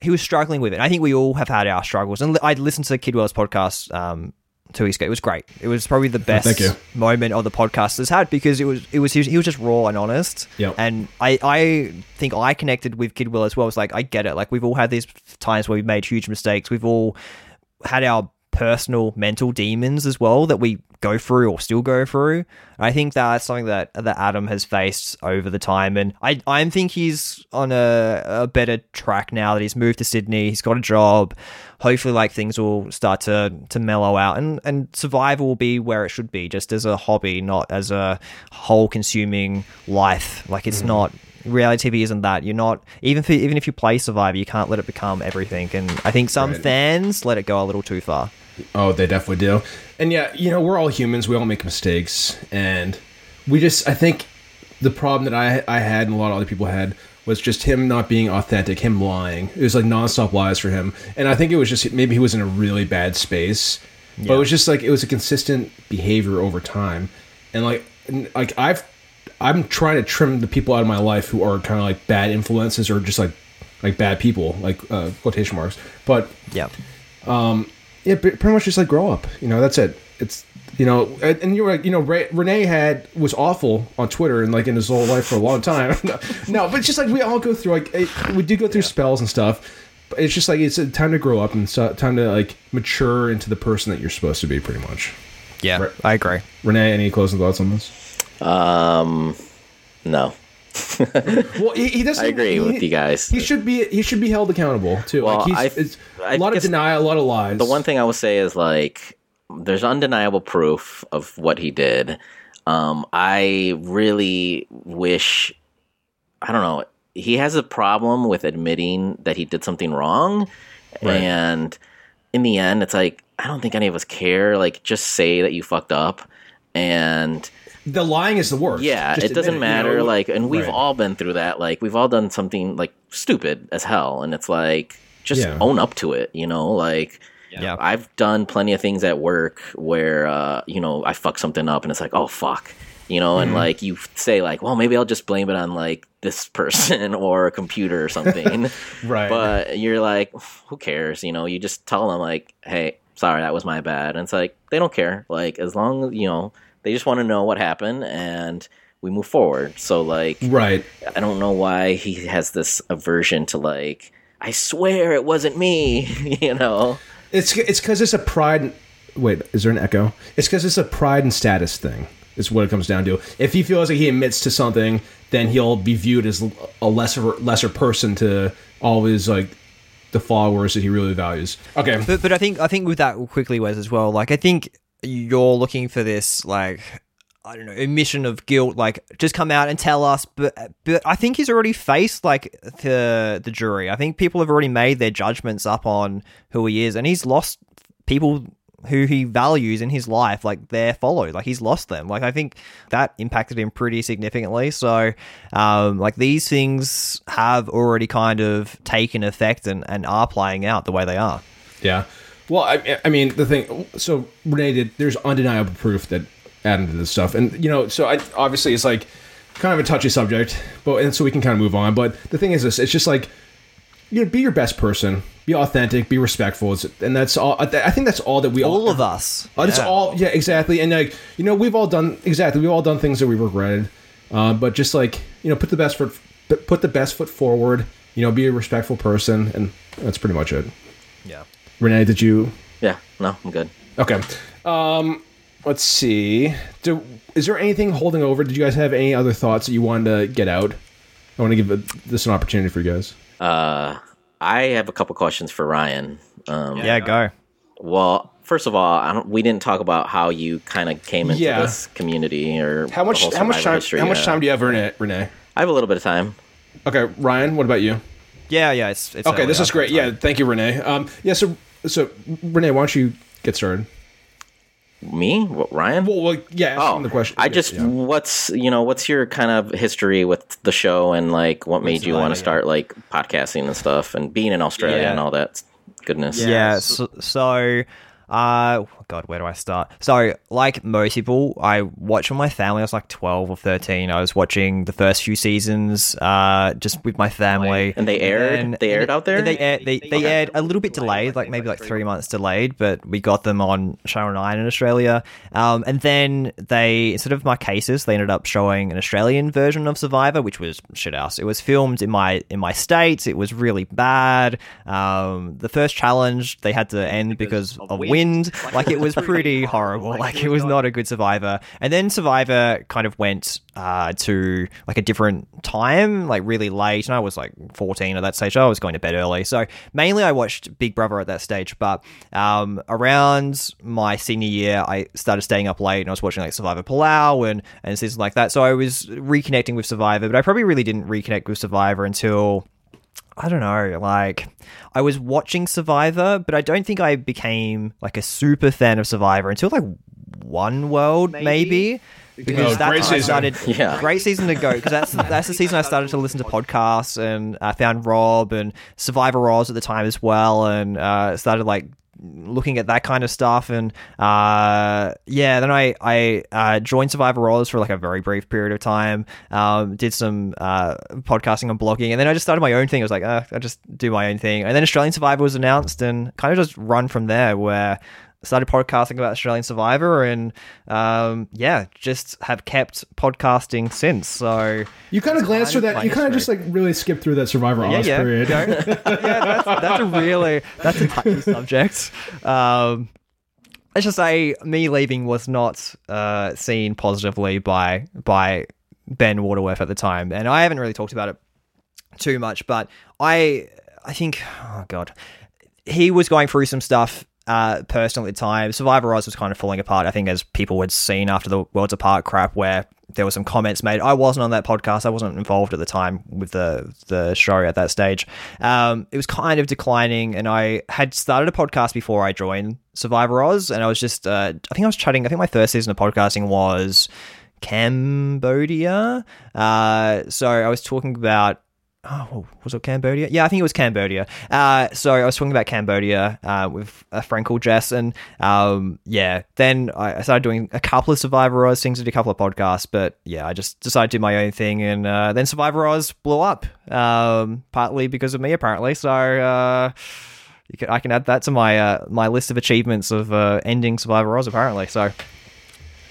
He was struggling with it. I think we all have had our struggles, and I listened to Kidwell's podcast um, two weeks ago. It was great. It was probably the [laughs] best moment of the podcast has had because it was it was he was, he was just raw and honest. Yep. And I I think I connected with Kidwell as well. It's like I get it. Like we've all had these times where we've made huge mistakes. We've all had our personal mental demons as well that we go through or still go through. I think that's something that that Adam has faced over the time, and I I think he's on a, a better track now that he's moved to Sydney. He's got a job. Hopefully, like things will start to to mellow out, and and survival will be where it should be, just as a hobby, not as a whole consuming life. Like it's mm-hmm. not. Reality TV isn't that. You're not even if even if you play Survivor, you can't let it become everything. And I think some Right. fans let it go a little too far. Oh, they definitely do. And yeah, you know, we're all humans. We all make mistakes, and we just. I think the problem that I I had and a lot of other people had was just him not being authentic, him lying. It was like nonstop lies for him, and I think it was just maybe he was in a really bad space. But it was just like it was a consistent behavior over time, and like like I've I'm trying to trim the people out of my life who are kind of like bad influences or just like like bad people, like uh, quotation marks. But Yeah. Yeah, pretty much just like grow up. You know, that's it. It's you know, and, and you're like, you know, Ray, Renee had was awful on Twitter and like in his whole life for a long time. [laughs] no, no, but it's just like we all go through like we do go through spells and stuff. But it's just like it's a time to grow up and so, time to like mature into the person that you're supposed to be. Pretty much. Yeah, Right. I agree. Renee, any closing thoughts on this? Um, no, [laughs] Well, he, he doesn't. I agree he- with you guys. He should be. He should be held accountable too. Well, like he's I- it's I a lot of denial, a lot of lies. The one thing I will say is like there's undeniable proof of what he did. Um, I really wish I don't know. He has a problem with admitting that he did something wrong, Right. and in the end, it's like I don't think any of us care. Like, just say that you fucked up, and the lying is the worst. yeah, Just it doesn't admit you matter. know? like, and we've Right. all been through that. Like, we've all done something like stupid as hell, and it's like just Yeah. own up to it. You know, like. Yeah. I've done plenty of things at work where uh, you know I fuck something up and it's like oh fuck you know Mm-hmm. and like you say like well maybe I'll just blame it on like this [laughs] person or a computer or something [laughs] Right. but you're like who cares you know you just tell them like hey sorry that was my bad and it's like they don't care like as long as you know they just want to know what happened and we move forward so like right. I don't know why he has this aversion to like I swear it wasn't me [laughs] you know It's it's because it's a pride. Wait, is there an echo? It's because it's a pride and status thing. Is what it comes down to. If he feels like he admits to something, then he'll be viewed as a lesser lesser person to all his like the followers that he really values. Okay, But but I think I think with that quickly Wes as well. Like I think you're looking for this like I don't know admission of guilt. Like just come out and tell us. But but I think he's already faced like the the jury. I think people have already made their judgments up on who he is, and he's lost people who he values in his life like they're followed like he's lost them like i think that impacted him pretty significantly so um like these things have already kind of taken effect and, and are playing out the way they are yeah. Well, I, I mean the thing. So Renee did. There's undeniable proof that Adam did this stuff, and you know, so I obviously it's like kind of a touchy subject, but and so we can kind of move on. But the thing is, this it's just like you know, be your best person, be authentic, be respectful, It's- and that's all. I think that's all that we all of us Uh, It's Yeah. all yeah, exactly. And like you know, we've all done exactly. We've all done things that we regretted, uh, but just like you know, put the best foot put the best foot forward. You know, be a respectful person, and that's pretty much it. Yeah Renee, did you? yeah no I'm good Okay. Um, let's see. Do, is there anything holding over? Did you guys have any other thoughts that you wanted to get out? I want to give it, this an opportunity for you guys. Uh, I have a couple questions for Ryan. Um, yeah go Well, first of all, I don't, we didn't talk about how you kind of came into Yeah. this community or How much? How much time? history. How much Uh, time do you have, Renee? Renee. I have a little bit of time. Okay, Ryan. What about you? yeah yeah it's, it's Okay, this is I've great. Yeah, thank you, Renee. Um, yeah. So, so Renee, why don't you get started? Me, What, Ryan? Well, well yeah. ask Oh, him the oh, question. I just Yeah. what's you know what's your kind of history with the show and like what made you want to start like podcasting and stuff and being in Australia Yeah. and all that. Goodness. Yeah. So, so uh, God, where do I start? So, like most people, I watched with my family. I was like twelve or thirteen. I was watching the first few seasons, uh, just with my family. And they aired? then- They aired out there? They aired, they, they aired a little bit delayed, like maybe like three months delayed, but we got them on Channel Nine in Australia. Um, and then they instead of Marquesas, they ended up showing an Australian version of Survivor, which was shit house. It was filmed in my in my state. It was really bad. Um, the first challenge they had to end because of wind. Like it was [laughs] pretty horrible. Like it was not a good Survivor. And then Survivor kind of went uh, to like a different time, like really late. And I was like 14 at that stage. I was going to bed early. So mainly I watched Big Brother at that stage. But um, around my senior year, I started staying up late and I was watching like Survivor Palau and, and seasons like that. So I was reconnecting with Survivor, but I probably really didn't reconnect with Survivor until. I don't know, like I was watching Survivor, but I don't think I became like a super fan of Survivor until like One World, maybe. Because Oh, that's great when I started, [laughs] Yeah. great season to go. Because that's [laughs] that's the season I started to listen to podcasts and I found Rob and Survivor Oz at the time as well, and uh, started like looking at that kind of stuff. And uh yeah then i i uh joined survivor Oz for like a very brief period of time um did some uh podcasting and blogging. And then i just started my own thing. I was like uh, i just do my own thing. And then australian survivor was announced and kind of just run from there where started podcasting about Australian Survivor, and um, yeah, just have kept podcasting since. So You kind of glanced through that. You kind of just like really skipped through that Survivor yeah, Oz yeah, period. [laughs] yeah, that's, that's a really that's a touchy [laughs] subject. Um, let's just say me leaving was not uh, seen positively by by Ben Waterworth at the time, and I haven't really talked about it too much, but I I think oh god, he was going through some stuff. Uh, personally at the time, Survivor Oz was kind of falling apart. I think as people had seen after the Worlds Apart crap, where there were some comments made. I wasn't on that podcast. I wasn't involved at the time with the the show at that stage. Um, it was kind of declining, and I had started a podcast before I joined Survivor Oz, and I was just uh, I think I was chatting. I think my first season of podcasting was Cambodia. Uh, so I was talking about. Oh, was it Cambodia? Yeah, I think it was Cambodia. Uh, so I was talking about Cambodia uh, with a friend called Jess, and um, yeah, then I started doing a couple of Survivor Oz things, did a couple of podcasts, but yeah, I just decided to do my own thing, and uh, then Survivor Oz blew up, um, partly because of me, apparently. So uh, you can, I can add that to my uh, my list of achievements of uh, ending Survivor Oz, apparently. So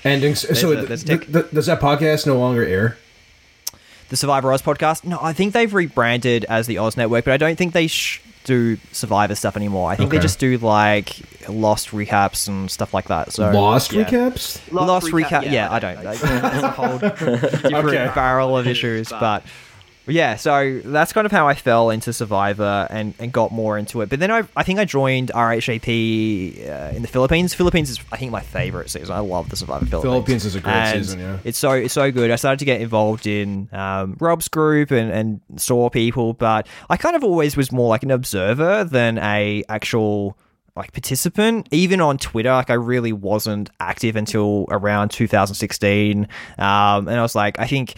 Endings. So a- there's a th- th- does that podcast no longer air? The Survivor Oz podcast. No, I think they've rebranded as the Oz Network, but I don't think they sh- do Survivor stuff anymore. I think they just do like Lost recaps and stuff like that. So Lost yeah. recaps. Lost, recap. Yeah, I don't. Like, [laughs] that's a whole [laughs] different Okay. barrel of issues, but. Yeah, so that's kind of how I fell into Survivor and, and got more into it. But then I, I think I joined RHAP uh, in the Philippines. Philippines is, I think, my favorite season. I love the Survivor Philippines. Philippines is a great And season, yeah. It's so it's so good. I started to get involved in um, Rob's group and, and saw people, but I kind of always was more like an observer than a actual like participant. Even on Twitter, like I really wasn't active until around 2016. Um, and I was like, I think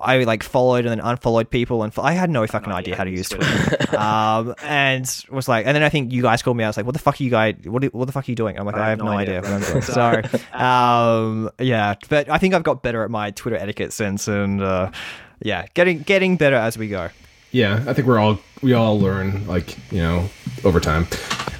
I like followed and then unfollowed people, and I had no fucking idea how to use Twitter. [laughs] um, and was like, and then I think you guys called me. I was like, what the fuck are you guys? What what the fuck are you doing? I'm like, I have, no, idea. what I'm doing. So, [laughs] um, yeah, but I think I've got better at my Twitter etiquette since, and uh, yeah, getting getting better as we go. Yeah, I think we're all we all learn like you know over time.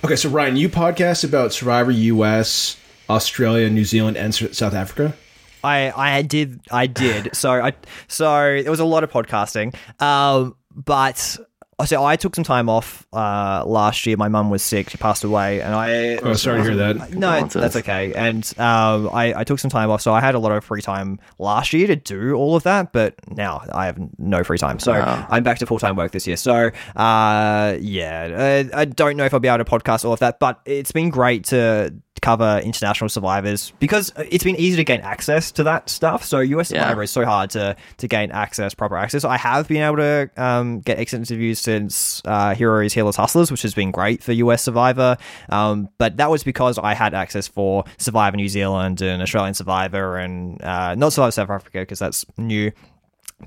Okay, so Ryan, you podcast about Survivor U.S., Australia, New Zealand, and South Africa. I I did I did so I so there was a lot of podcasting, um, but so I took some time off uh, last year. My mum was sick; she passed away, and I Oh, sorry to hear that. no, Condolences. that's okay. And um, I, I took some time off, so I had a lot of free time last year to do all of that. But now I have no free time, so Wow. I'm back to full time work this year. So uh, yeah, uh, I don't know if I'll be able to podcast all of that, but it's been great to cover international survivors because it's been easy to gain access to that stuff. So US Yeah. Survivor is so hard to to gain access, proper access. I have been able to um, get exit interviews since uh, Heroes, Healers, Hustlers, which has been great for US Survivor. Um, but that was because I had access for Survivor New Zealand and Australian Survivor and uh, not Survivor South Africa because that's new.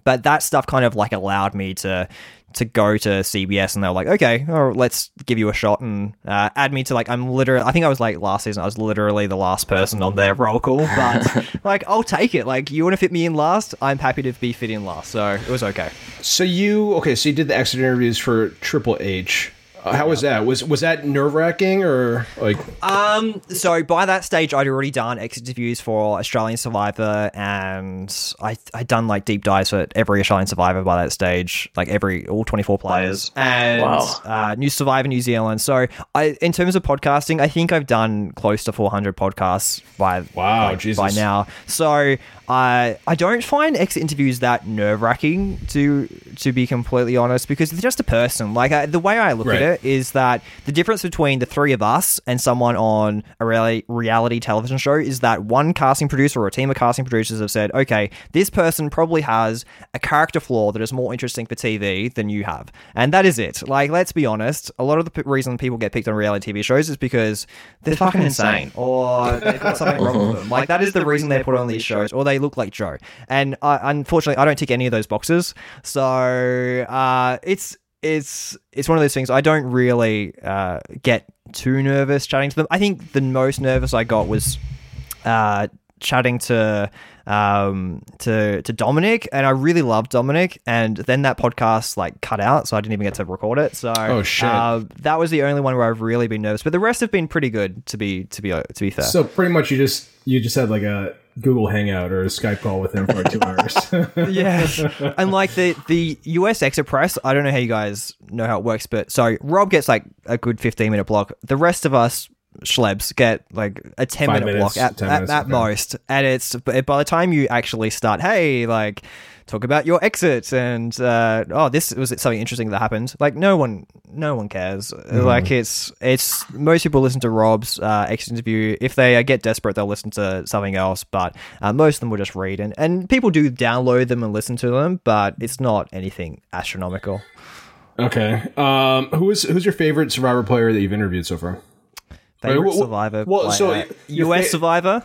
but that stuff kind of like allowed me to to go to CBS and they were like, okay, oh, let's give you a shot and uh, add me to like I'm literally I think I was like last season I was literally the last person on their roll call, but [laughs] like I'll take it. Like you want to fit me in last, I'm happy to be fit in last, so it was okay. So you okay? So you did the exit interviews for Triple H. How was that? Was was that nerve wracking or like? Um, so by that stage, I'd already done exit interviews for Australian Survivor, and I I'd done like deep dives for every Australian Survivor by that stage, like every all twenty four players, and Wow. uh, New Survivor New Zealand. So I, in terms of podcasting, I think I've done close to four hundred podcasts by Wow, like, Jesus. by now. So I I don't find exit interviews that nerve wracking to to be completely honest, because they're just a person. Like I, the way I look Right. at it is that the difference between the three of us and someone on a reality, reality television show is that one casting producer or a team of casting producers have said, okay, this person probably has a character flaw that is more interesting for TV than you have. And that is it. Like, let's be honest, a lot of the p- reason people get picked on reality TV shows is because they're fucking insane or they've got something wrong with them. [laughs] Like, that is the reason they're put on these shows or they look like Joe. And uh, unfortunately, I don't tick any of those boxes. So uh, it's it's it's one of those things I don't really uh, get too nervous chatting to them. I think the most nervous I got was uh, chatting to um to to Dominic and I really loved Dominic and then that podcast like cut out so I didn't even get to record it so Oh, shit. uh, that was the only one where I've really been nervous but the rest have been pretty good to be to be to be fair So pretty much you just you just had like a Google Hangout or a Skype call with him for two [laughs] hours. yeah. and like the the US exit press, I don't know how you guys know how it works, but so Rob gets like a good 15 minute block. The rest of us schlebs get like a 10 Five minute minutes, block at, 10 at, minutes, at okay. most. And it's by the time you actually start, hey, like talk about your exit and uh, oh this was something interesting that happened like no one no one cares Mm-hmm. like it's it's most people listen to rob's uh, exit interview if they uh, get desperate they'll listen to something else but uh, most of them will just read and, and people do download them and listen to them but it's not anything astronomical okay. Um, who is who's your favorite Survivor player that you've interviewed so far? Favorite Wait, wh- wh- survivor well, player. so us fa- survivor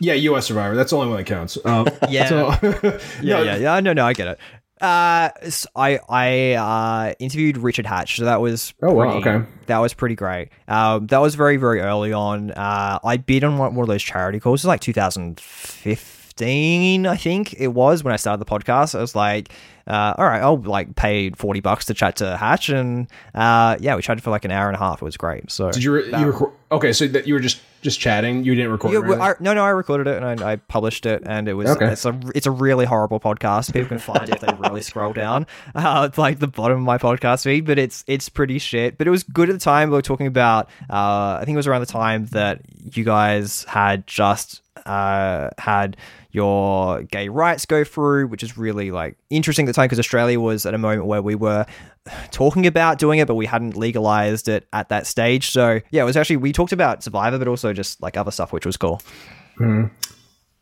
Yeah, U.S. Survivor. That's the only one that counts. Um, [laughs] Yeah. So, [laughs] yeah, no, yeah, yeah. No, no, I get it. Uh, s- I I uh, interviewed Richard Hatch, so that was Oh, wow, okay. That was pretty great. Um, that was very very early on. Uh, I bid on one, one of those charity calls. It was like 2015, I think it was when I started the podcast. I was like, uh, all right, I'll like pay 40 bucks to chat to Hatch, and uh, yeah, we chatted for like an hour and a half. It was great. So Did you re- you record? Okay, so that you were just just chatting. You didn't record. yeah? I, no, no, I recorded it and I, I published it, and it was Okay. it's a it's a really horrible podcast. People can find it if they really scroll down. [laughs] Uh, it's like the bottom of my podcast feed, but it's it's pretty shit. But it was good at the time. We were talking about. Uh, I think it was around the time that you guys had just uh, had your gay rights go through, which is really like interesting at the time because Australia was at a moment where we were [sighs] talking about doing it, but we hadn't legalized it at that stage. So yeah, it was actually we talked about Survivor, but also just like other stuff, which was cool.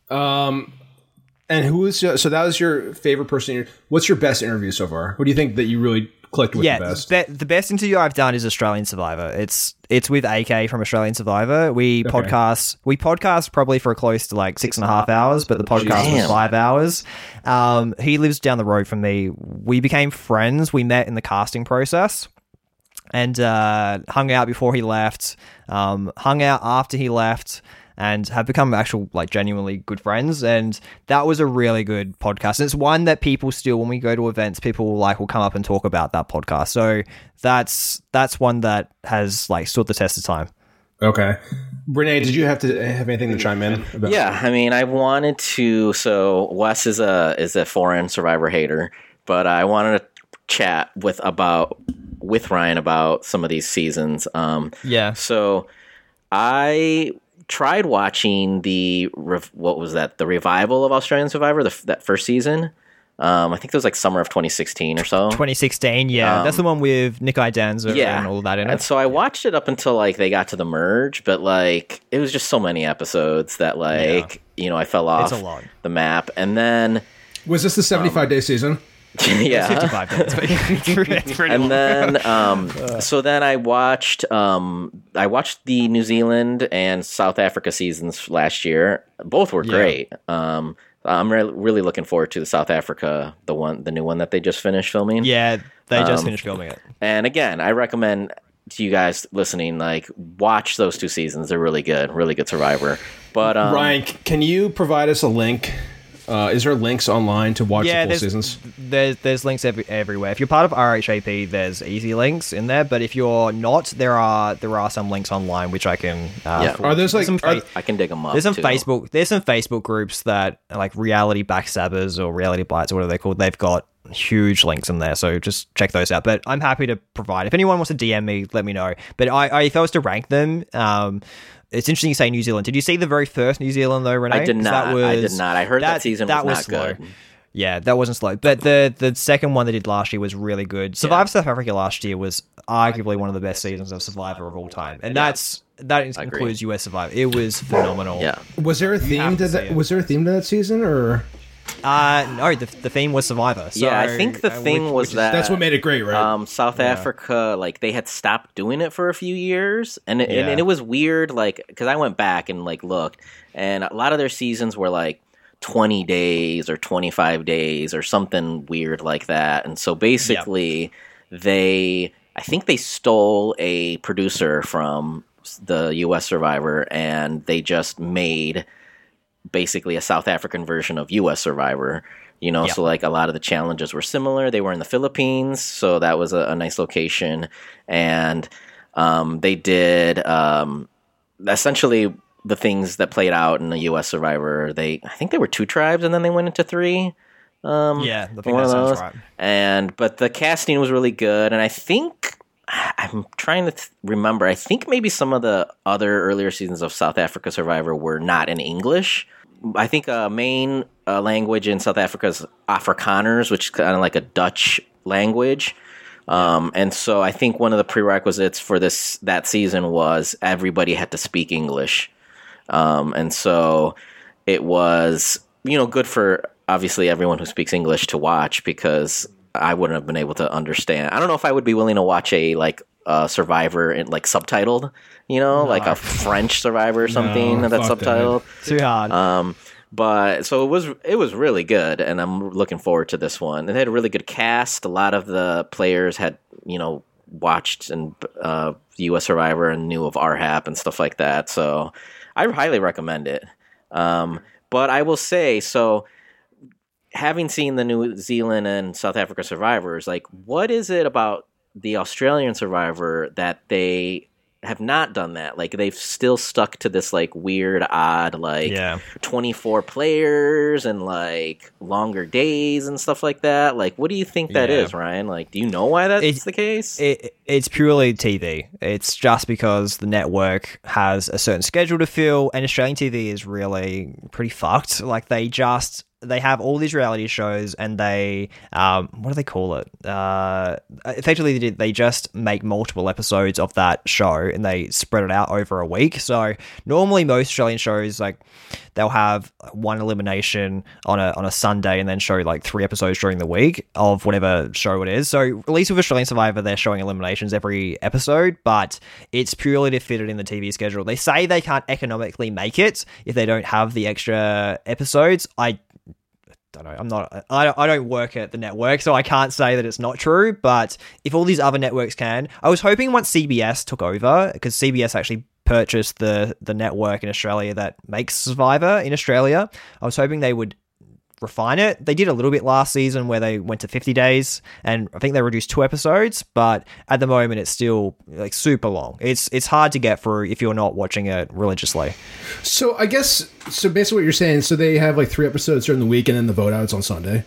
Um, and who is so that was your favorite person? What's your best interview so far? Who do you think that you really clicked with yeah, the best? be- the best interview I've done is Australian Survivor. It's it's with AK from Australian Survivor. We podcast we podcast probably for close to like six and a half hours, but the podcast was five hours. Um, he lives down the road from me. We became friends. We met in the casting process and uh, hung out before he left. Um, hung out after he left. And have become actual like genuinely good friends, and that was a really good podcast. And it's one that people still, when we go to events, people like will come up and talk about that podcast. So that's that's one that has like stood the test of time. Okay, Renee, did you have to have anything to chime in? About? Yeah, I mean, I wanted to. So Wes is a is a foreign survivor hater, but I wanted to chat with about with Ryan about some of these seasons. Um, Yeah, so I tried watching the rev- what was that the revival of Australian Survivor the, f- that first season. Um, I think it was like summer of 2016 or so. 2016. Yeah, that's the one with Nick Iadanza yeah, and all that in And so I watched it up until like they got to the merge, but like it was just so many episodes that like you know I fell off a lot. the map, and then Was this the seventy-five day season? [laughs] yeah, 55 minutes. but it's pretty long. and then [laughs] um, so then I watched um, I watched the New Zealand and South Africa seasons last year. Both were great. Um, I'm re- really looking forward to the South Africa, the one, the new one that they just finished filming. Yeah, they just Um, finished filming it. And again, I recommend to you guys listening, like watch those two seasons. They're really good, really good Survivor. But um, Ryan, can you provide us a link? Uh, is there links online to watch Yeah, the full there's, seasons? there's there's links every, everywhere. If you're part of RHAP, there's easy links in there. But if you're not, there are there are some links online which I can. Uh, Yeah. forward. Are those like some are- fa- I can dig them up. There's some too. Facebook. There's some Facebook groups that like reality backstabbers or reality bites or whatever they're called. They've got huge links in there, so just check those out. But I'm happy to provide. If anyone wants to DM me, let me know. But I, I if I was to rank them, um, it's interesting you say New Zealand. Did you see the very first New Zealand though, Renee? I did 'Cause not. That was, I did not. I heard that, season was, not slow. good. Yeah, that wasn't slow. But the the second one they did last year was really good. Survivor South Africa last year was arguably one of the best seasons of Survivor of all time, and that's that includes US Survivor. It was phenomenal. Yeah. Was there a theme to to that? Was there a theme to that season, or Uh, no, the, the theme was Survivor. So, yeah, I think the uh, thing which- was which is- that that's what made it great, right? um, South Africa, like they had stopped doing it for a few years, and it, Yeah. and it was weird. Like because I went back and like looked, and a lot of their seasons were like twenty days or twenty five days or something weird like that. And so basically, they I think they stole a producer from the U.S. Survivor, and they just made basically a South African version of U.S. Survivor. You know, Yeah. so like a lot of the challenges were similar. They were in the Philippines, so that was a, a nice location, and um, they did um, essentially the things that played out in the U.S. Survivor. They, I think, they were two tribes, and then they went into three. Um, yeah, one that of those. right. And but the casting was really good, and I think I'm trying to th- remember. I think maybe some of the other earlier seasons of South Africa Survivor were not in English. I think uh, main uh, language in South Africa is Afrikaners, which is kind of like a Dutch language. Um, and so I think one of the prerequisites for this that season was everybody had to speak English. Um, and so it was, you know, good for obviously everyone who speaks English to watch because I wouldn't have been able to understand. I don't know if I would be willing to watch a like uh, Survivor in like subtitled, you know, like a French Survivor or something No, that's fuck that. subtitled. Too hard. Um, but so it was it was really good, and I'm looking forward to this one. It had a really good cast. A lot of the players had you know watched and uh, U.S. Survivor and knew of RHAP and stuff like that. So I highly recommend it. Um, but I will say so. Having seen the New Zealand and South Africa survivors, like what is it about the Australian survivor that they have not done that? Like they've still stuck to this like weird, odd, like Yeah. 24 players and like longer days and stuff like that. Like, what do you think that is, Yeah. Ryan? Like, do you know why that's It- the case? it, it's purely TV. It's just because the network has a certain schedule to fill, and Australian TV is really pretty fucked. Like they just they have all these reality shows, and they um, what do they call it? Uh, effectively, they, they just make multiple episodes of that show, and they spread it out over a week. So normally, most Australian shows like they'll have one elimination on a on a Sunday, and then show like three episodes during the week of whatever show it is. So at least with Australian Survivor, they're showing eliminations every episode, but it's purely to fit it in the TV schedule. They say they can't economically make it if they don't have the extra episodes. I don't know. I'm not. I don't, I don't work at the network, so I can't say that it's not true. But if all these other networks can, I was hoping once CBS took over, because CBS actually purchased the the network in Australia that makes Survivor in Australia. I was hoping they would refine it. They did a little bit last season where they went to 50 days and I think they reduced two episodes, but at the moment it's still like super long. It's it's hard to get through if you're not watching it religiously. So I guess so. Basically, what you're saying, so they have like three episodes during the week, and then the vote outs on Sunday.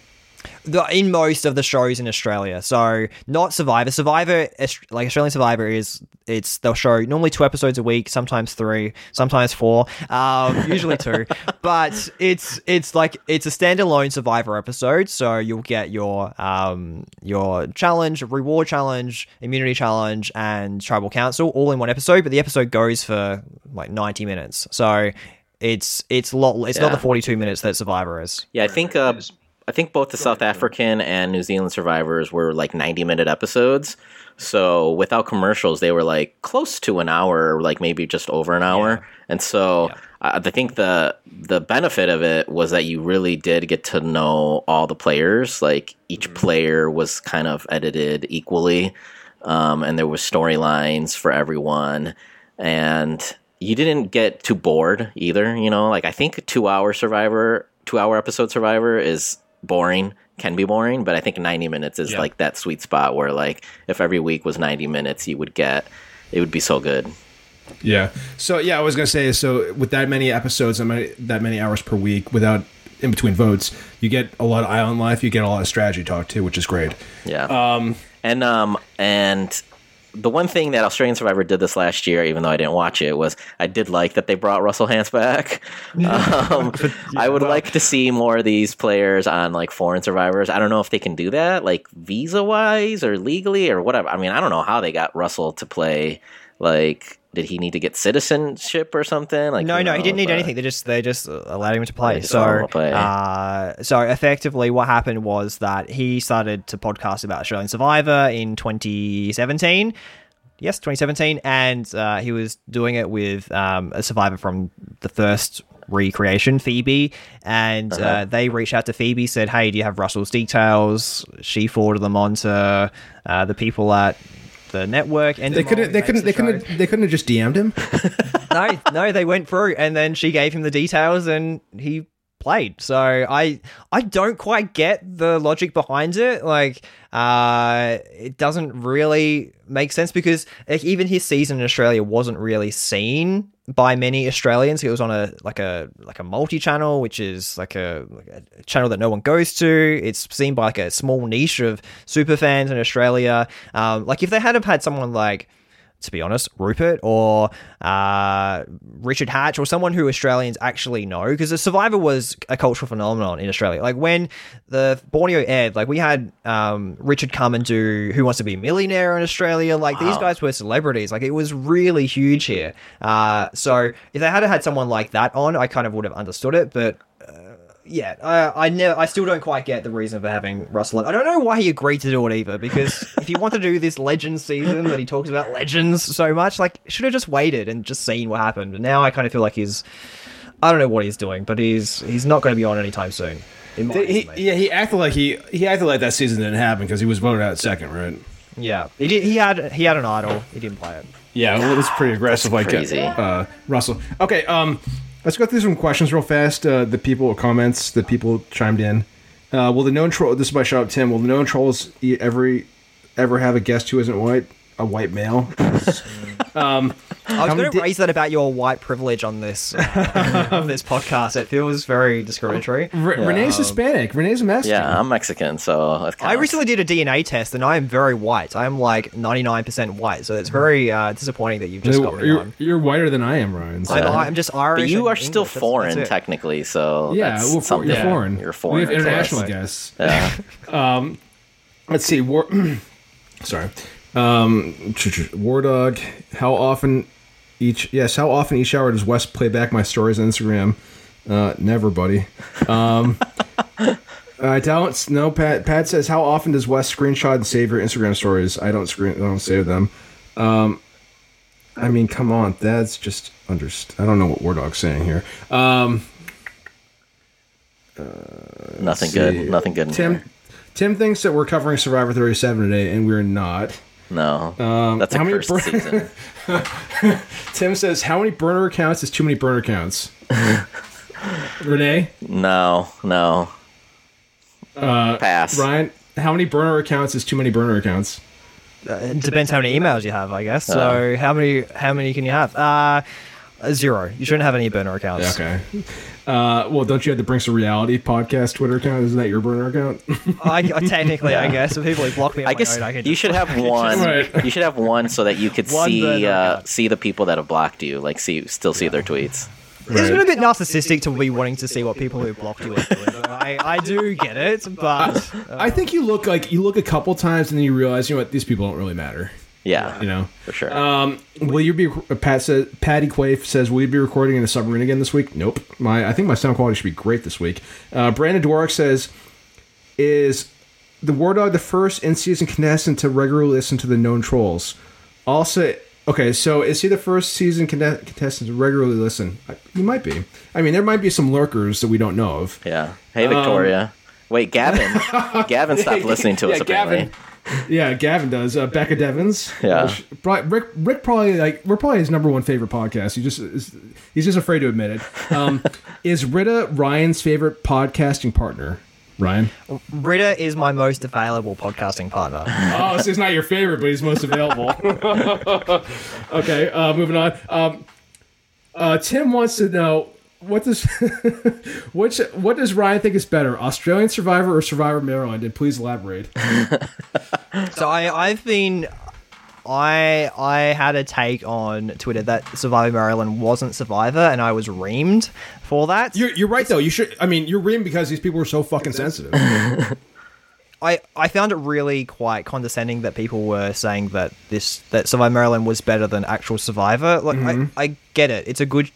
The, in most of the shows in Australia. So not Survivor. Survivor, like Australian Survivor, is it's they'll show normally two episodes a week, sometimes three, sometimes four, um, [laughs] usually two. But it's it's like it's a standalone Survivor episode. So you'll get your um your challenge, reward challenge, immunity challenge, and tribal council all in one episode. But the episode goes for like ninety minutes. So. It's it's lot. It's not the forty two minutes that Survivor is. yeah, I think uh, I think both the South African and New Zealand survivors were like 90 minute episodes. So without commercials, they were like close to an hour, like maybe just over an hour. And so I I think the the benefit of it was that you really did get to know all the players. Like each player was kind of edited equally, um, and there was storylines for everyone, and you didn't get too bored either. You know, like I think two hour Survivor, two hour episode Survivor is boring. Can be boring, but I think 90 minutes is Yeah. like that sweet spot where, like, if every week was 90 minutes, you would get it would be so good. Yeah. So yeah, I was gonna say so with that many episodes and that many hours per week without in between votes, you get a lot of island life. You get a lot of strategy talk too, which is great. Yeah. Um, and um, and the one thing that Australian Survivor did this last year, even though I didn't watch it, was I did like that they brought Russell Hantz back. [laughs] Um, [laughs] I would like to see more of these players on like foreign survivors. I don't know if they can do that, like visa wise or legally or whatever. I mean, I don't know how they got Russell to play. Like, did he need to get citizenship or something? Like, No, no, he didn't need anything. They just they just allowed him to play. They just allowed him So, play. uh, so effectively, what happened was that he started to podcast about Australian Survivor in 2017. Yes, 2017, and uh, he was doing it with um, a survivor from the first recreation, Phoebe, and uh Uh-huh. they reached out to Phoebe, said, "Hey, do you have Russell's details?" She forwarded them on to uh, the people at the network, and They couldn't. They couldn't. They couldn't. They couldn't have just DM'd him. [laughs] no, no, they went through, and then she gave him the details, and he played. So I, I don't quite get the logic behind it. Like, uh, it doesn't really make sense because like, even his season in Australia wasn't really seen by many Australians. It was on a like a like a multi channel, which is like a, like a channel that no one goes to. It's seen by like a small niche of super fans in Australia. Um, like if they had have had someone like to be honest, Rupert or uh, Richard Hatch or someone who Australians actually know, because the Survivor was a cultural phenomenon in Australia. Like when the Borneo aired, like we had um, Richard come and do Who Wants to Be a Millionaire in Australia. Like these guys were celebrities. Like it was really huge here. Uh, so if they had had someone like that on, I kind of would have understood it, but yeah, I, I never, I still don't quite get the reason for having Russell. I don't know why he agreed to do it either. Because [laughs] if he wanted to do this Legends season that he talks about Legends so much, like should have just waited and just seen what happened. But now I kind of feel like he's, I don't know what he's doing, but he's he's not going to be on anytime soon. In my He, yeah, he acted like he he acted like that season didn't happen because he was voted out second, right? yeah, he did. He had he had an idol. He didn't play it. Yeah, well, was pretty aggressive, like crazy. Uh, Russell. Okay, um, let's go through some questions real fast. Uh, the people comments, the people chimed in. Uh, will the known troll? This is by Shut Up Tim. Will the known trolls every ever have a guest who isn't white? A white male? [laughs] I was going to di- raise that about your white privilege on this uh, [laughs] on this podcast. It feels very discriminatory. Re- Rene's Hispanic. Rene's a Mexican. Yeah, I'm Mexican, so I recently did a DNA test and I am very white. I am like 99% white, so it's very uh, disappointing that you've just got me You're, on. you're whiter than I am, Ryan. so- I'm, I'm just Irish. But you and are still English. That's- foreign, that's it. technically. So yeah, that's well, for- something. you're foreign. You're foreign. We have to us. international guests. Yeah. Let's see. War. [clears throat] sorry. Um, Wardog. How often each? Yes. How often each hour does Wes play back my stories on Instagram? Uh, never, buddy. Um, [laughs] I don't. No, Pat. Pat says, how often does Wes screenshot and save your Instagram stories? I don't screen. I don't save them. Um, I mean, come on. That's just underst. I don't know what Wardog's saying here. Um, uh, Nothing good. Nothing good. Tim. Tim thinks that we're covering Survivor 37 today, and we're not. No. Um, that's a how many cursed bur- season. [laughs] Tim says, "How many burner accounts is too many burner accounts?" [laughs] Rene, No. No. uh, Pass. Ryan, how many burner accounts is too many burner accounts? Uh, it depends how many emails you have, I guess. So how many how many can you have? Uh, zero. You shouldn't have any burner accounts. Okay. Uh, well, don't you have the Brinks of Reality podcast Twitter account? Isn't that your burner account? [laughs] I, I technically, I guess, if people who block me, on I my guess own, I can you just- should have [laughs] one. Right. You should have one so that you could One see uh, see the people that have blocked you, like see still see their tweets. Isn't it a bit narcissistic to be wanting to see what people who blocked you are doing? I, I do get it, but I think you look like you look a couple times and then you realize, you know what, these people don't really matter. Yeah, You know. for sure. Um, will you be? Pat says. Paddy Quaife says, "Will you be recording in a submarine again this week?" Nope. My, I think my sound quality should be great this week. Uh, Brandon Dworak says, "Is the Wardog the first in-season contestant to regularly listen to the known trolls? Also, Okay, so is he the first season conte- contestant to regularly listen? I- He might be. I mean, there might be some lurkers that we don't know of. Yeah. Hey, Victoria. Wait, Gavin. [laughs] Gavin stopped Um, listening to us. yeah, apparently. Gavin. Yeah, Gavin does. Uh, Becca Devins. Yeah. Which- probably- Rick. Rick probably like we're probably his number one favorite podcast. He just is, he's just afraid to admit it. Um, [laughs] is Rita Ryan's favorite podcasting partner? Ryan. Rita is my most available podcasting partner. [laughs] Oh, so he's not your favorite, but he's most available. [laughs] okay, uh, moving on. Um, uh, Tim wants to know what does [laughs] which what does Ryan think is better, Australian Survivor or Survivor Maryland? And please elaborate. [laughs] So I, I've been, I, I had a take on Twitter that Survivor Maryland wasn't Survivor, and I was reamed for that. You're, you're right though. You should. I mean, you're reamed because these people were so fucking sensitive. [laughs] I, I found it really quite condescending that people were saying that this that Survivor Maryland was better than actual Survivor. Like I, mm-hmm. I get it. It's a good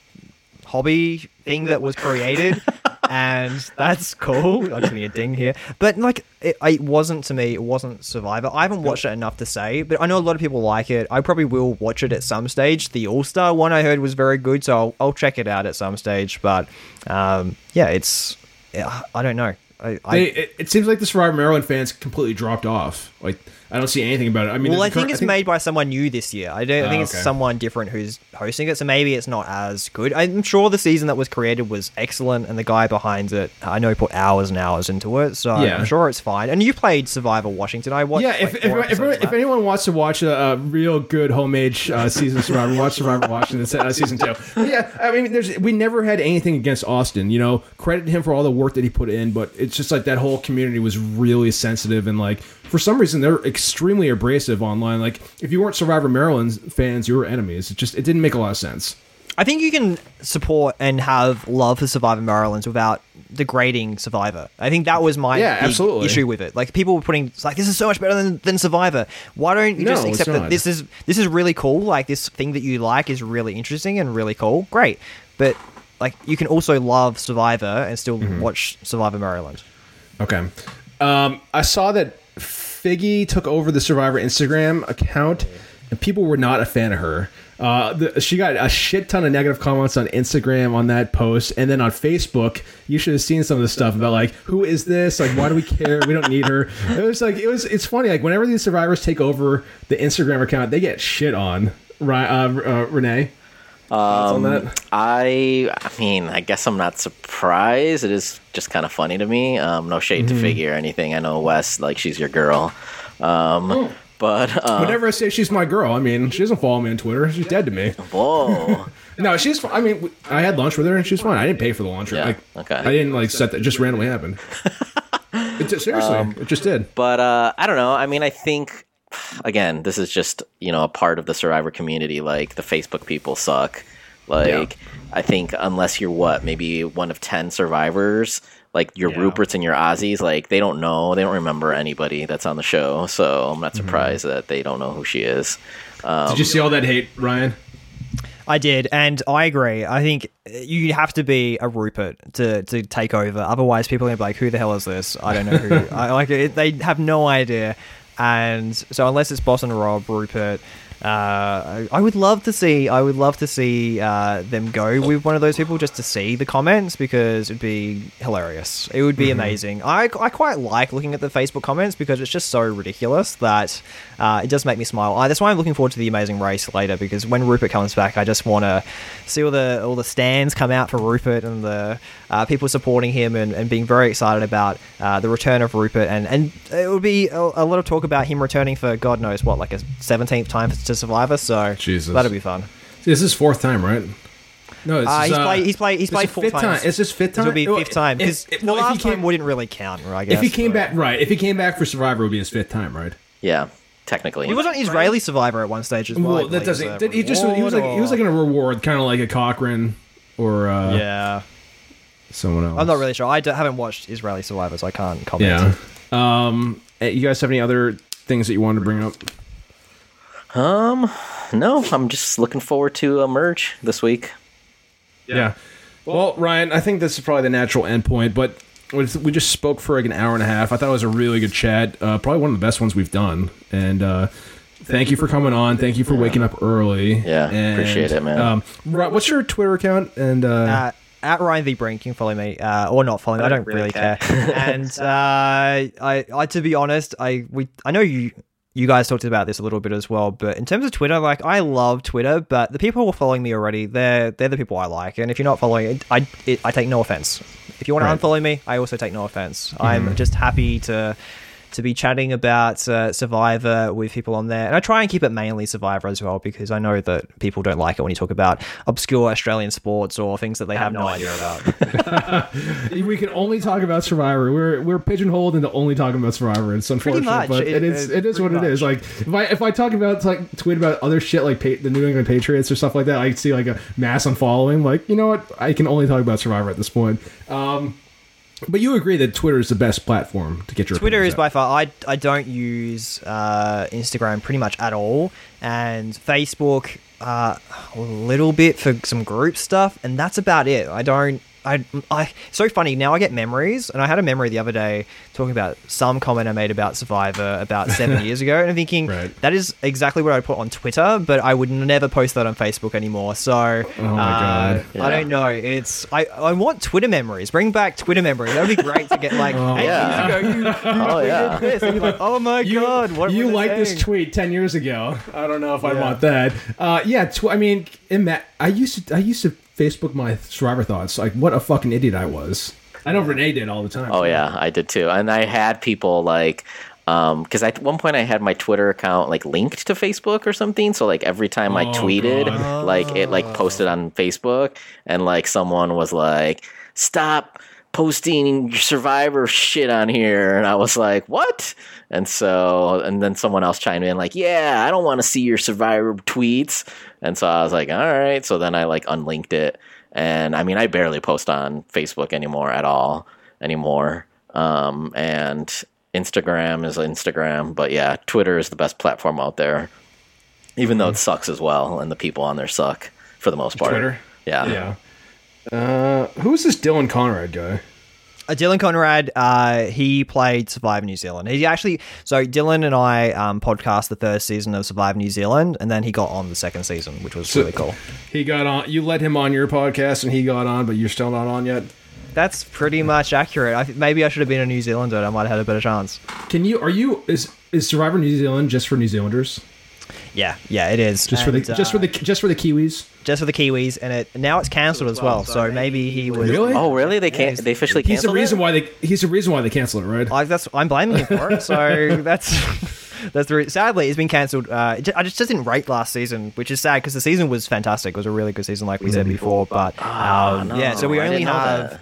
hobby thing that was created [laughs] and that's cool. I'm getting a ding here. But like it, it wasn't to me, it wasn't Survivor. I haven't watched it enough to say, but I know a lot of people like it. I probably will watch it at some stage. The All-Star one I heard was very good, so I'll, I'll check it out at some stage, but um, yeah, it's yeah, I don't know. I, I They, it, it seems like the Survivor Maryland fans completely dropped off. Like I don't see anything about it. I mean, Well, I think it's made by someone new this year. I don't I think Oh, it's okay. someone different who's hosting it, so maybe it's not as good. I'm sure the season that was created was excellent, and the guy behind it, I know he put hours and hours into it, so Yeah. I'm sure it's fine. And you played Survivor Washington. I watched. Yeah, if, like, if, if, episodes if anyone wants to watch a, a real good homemade uh, season of Survivor, watch Survivor [laughs] Washington uh, season two. But yeah, I mean, there's we never had anything against Austin. You know, credit him for all the work that he put in, but it's just like that whole community was really sensitive and like for some reason they're extremely abrasive online. Like if you weren't Survivor Maryland fans, you were enemies. It just it didn't make a lot of sense. I think you can support and have love for Survivor Maryland without degrading Survivor. I think that was my Yeah, absolutely. issue with it. Like people were putting like this is so much better than, than Survivor. Why don't you No, just accept that this is this is really cool? Like this thing that you like is really interesting and really cool. Great, but like you can also love Survivor and still Mm-hmm. watch Survivor Maryland. Okay. Um, I saw that Figgy took over the Survivor Instagram account, and people were not a fan of her. Uh, the, she got a shit ton of negative comments on Instagram on that post, and then on Facebook, you should have seen some of the stuff about like, who is this? Like, why do we care? We don't need her. It was like, it was. It's funny. Like, whenever these survivors take over the Instagram account, they get shit on. Right, uh, uh, Rene. That? I I mean, I guess I'm not surprised. It is just kind of funny to me. Um, no shade Mm-hmm. to Figgy or anything. I know Wes, like she's your girl. Um, but uh, Whenever I say she's my girl, I mean she doesn't follow me on Twitter. She's dead to me. whoa, [laughs] No, she's. I mean, I had lunch with her and she's fine. I didn't pay for the lunch. Yeah, Like, okay. I didn't like set that. it Just randomly happened. [laughs] it just, seriously, Um, it just did. but uh, I don't know. I mean, I think again, this is just you know a part of the Survivor community. Like the Facebook people suck. Like I think unless you're what maybe one of ten survivors, like your Yeah. Ruperts and your Aussies, like they don't know, they don't remember anybody that's on the show. So I'm not Mm-hmm. surprised that they don't know who she is. Um, Did you see all that hate, Ryan? I did, and I agree. I think you have to be a Rupert to, to take over. Otherwise, people are gonna be like, "Who the hell is this? I don't know who." [laughs] I like it. They have no idea, and so unless it's Boston Rob, Rupert. Uh, I, would love to see. I would love to see uh, them go with one of those people just to see the comments because it'd be hilarious. It would be amazing. I, I quite like looking at the Facebook comments because it's just so ridiculous that uh, it does make me smile. I, that's why I'm looking forward to the Amazing Race later because when Rupert comes back, I just want to see all the all the stands come out for Rupert and the uh, people supporting him and, and being very excited about uh, the return of Rupert and and it would be a, a lot of talk about him returning for God knows what like a 17th time to Survivor. So Jesus. that'll be fun. This is fourth time, right? No, this Uh, is, he's played. He's played. He's this played is four fifth times. time. Is this fifth time? It'll be fifth time because if- the well, if he last time came- wouldn't really count. I guess If he came but- back, right? If he came back for Survivor, it would be his fifth time, right? yeah, technically. he was on Israeli Survivor at one stage as well. Well, that doesn't. as he just he was like reward he was like in a reward, kind of like a Cochran or uh, yeah. Someone else. I'm not really sure. I d- haven't watched Israeli Survivor, so I can't comment. Yeah. Um, eh, you guys have any other things that you wanted to bring up? Um, no, I'm just looking forward to a merge this week. Yeah. Well, Ryan, I think this is probably the natural endpoint, but we we just spoke for like an hour and a half. I thought it was a really good chat. Uh, probably one of the best ones we've done. And uh, thank you for coming on. Thank you for waking up early. Yeah, appreciate it, man. Um, what's your Twitter account? And uh, Uh, at Ryan V Brink, you can follow me, uh, or not follow me. I don't really care. [laughs] and uh, I, I, to be honest, I we I know you. You guys talked about this a little bit as well, but in terms of Twitter, like I love Twitter, but the people who are following me already, they're they're the people I like, and if you're not following, it, I it, I take no offense. If you want Right. to unfollow me, I also take no offense. I'm just happy to to be chatting about uh, Survivor with people on there, and I try and keep it mainly Survivor as well because I know that people don't like it when you talk about obscure Australian sports or things that they have, no idea about. [laughs] we can only talk about Survivor. We're we're pigeonholed into only talking about Survivor. It's unfortunate, much. but It- it is it- it is what pretty it is. Like if I if I talk about like tweet about other shit like pa- the New England Patriots or stuff like that, I see like a mass unfollowing. Like you know what? I can only talk about Survivor at this point. Um, but you agree that Twitter is the best platform to get your Twitter is by far. I I don't use uh, Instagram pretty much at all, and Facebook uh, a little bit for some group stuff, and that's about it. I don't. I, I so funny now. I get memories, and I had a memory the other day talking about some comment I made about Survivor about [laughs] seven years ago, and I'm thinking Right. that is exactly what I put on Twitter, but I would never post that on Facebook anymore. So, oh my God. I don't know. It's I I want Twitter memories. Bring back Twitter memories. That would be great to get like [laughs] eight Yeah. years ago. You, oh yeah. this, and you're like, oh my You, god, what you were they like this tweet ten years ago? I don't know if I Yeah. want that. Uh, yeah, tw- I mean, in that, I used to I used to Facebook my Survivor thoughts. Like, what a fucking idiot I was. I know Rene did all the time. Oh yeah, I did too. And I had people like um because at one point I had my Twitter account like linked to Facebook or something. So like every time I Oh, tweeted, God. like it like posted on Facebook, and like someone was like, "Stop posting your Survivor shit on here," and I was like, "What?" And so and then someone else chimed in like, "Yeah, I don't want to see your Survivor tweets." And so I was like, "All right." So then I like unlinked it, and I mean I barely post on Facebook anymore at all anymore. Um, and Instagram is Instagram, but yeah, Twitter is the best platform out there. Even though it sucks as well, and the people on there suck for the most part. Twitter? yeah. Yeah. Uh, who's this Dylan Conrad guy? Uh, Dylan Conrad, uh, he played Survivor New Zealand. He actually, so Dylan and I um, podcast the first season of Survivor New Zealand, and then he got on the second season, which was really cool. He got on. You let him on your podcast, and he got on, but you're still not on yet. That's pretty much accurate. I, maybe I should have been a New Zealander. and I might have had a better chance. Can you? Are you? Is is Survivor New Zealand just for New Zealanders? Yeah, yeah, it is. Just for the And, just for uh, the just for the Kiwis? just for the Kiwis, and it now it's cancelled as well. So maybe he was. Really? Oh, really? They can't. They officially He's the canceled reason it? why they. He's the reason why they canceled it, right? I, that's I'm blaming him for it. So [laughs] that's [laughs] that's the re- sadly it's been cancelled. Uh, it ju- I just, just didn't rate last season, which is sad because the season was fantastic. It was a really good season, like we said before. But um, yeah, so we I only have that.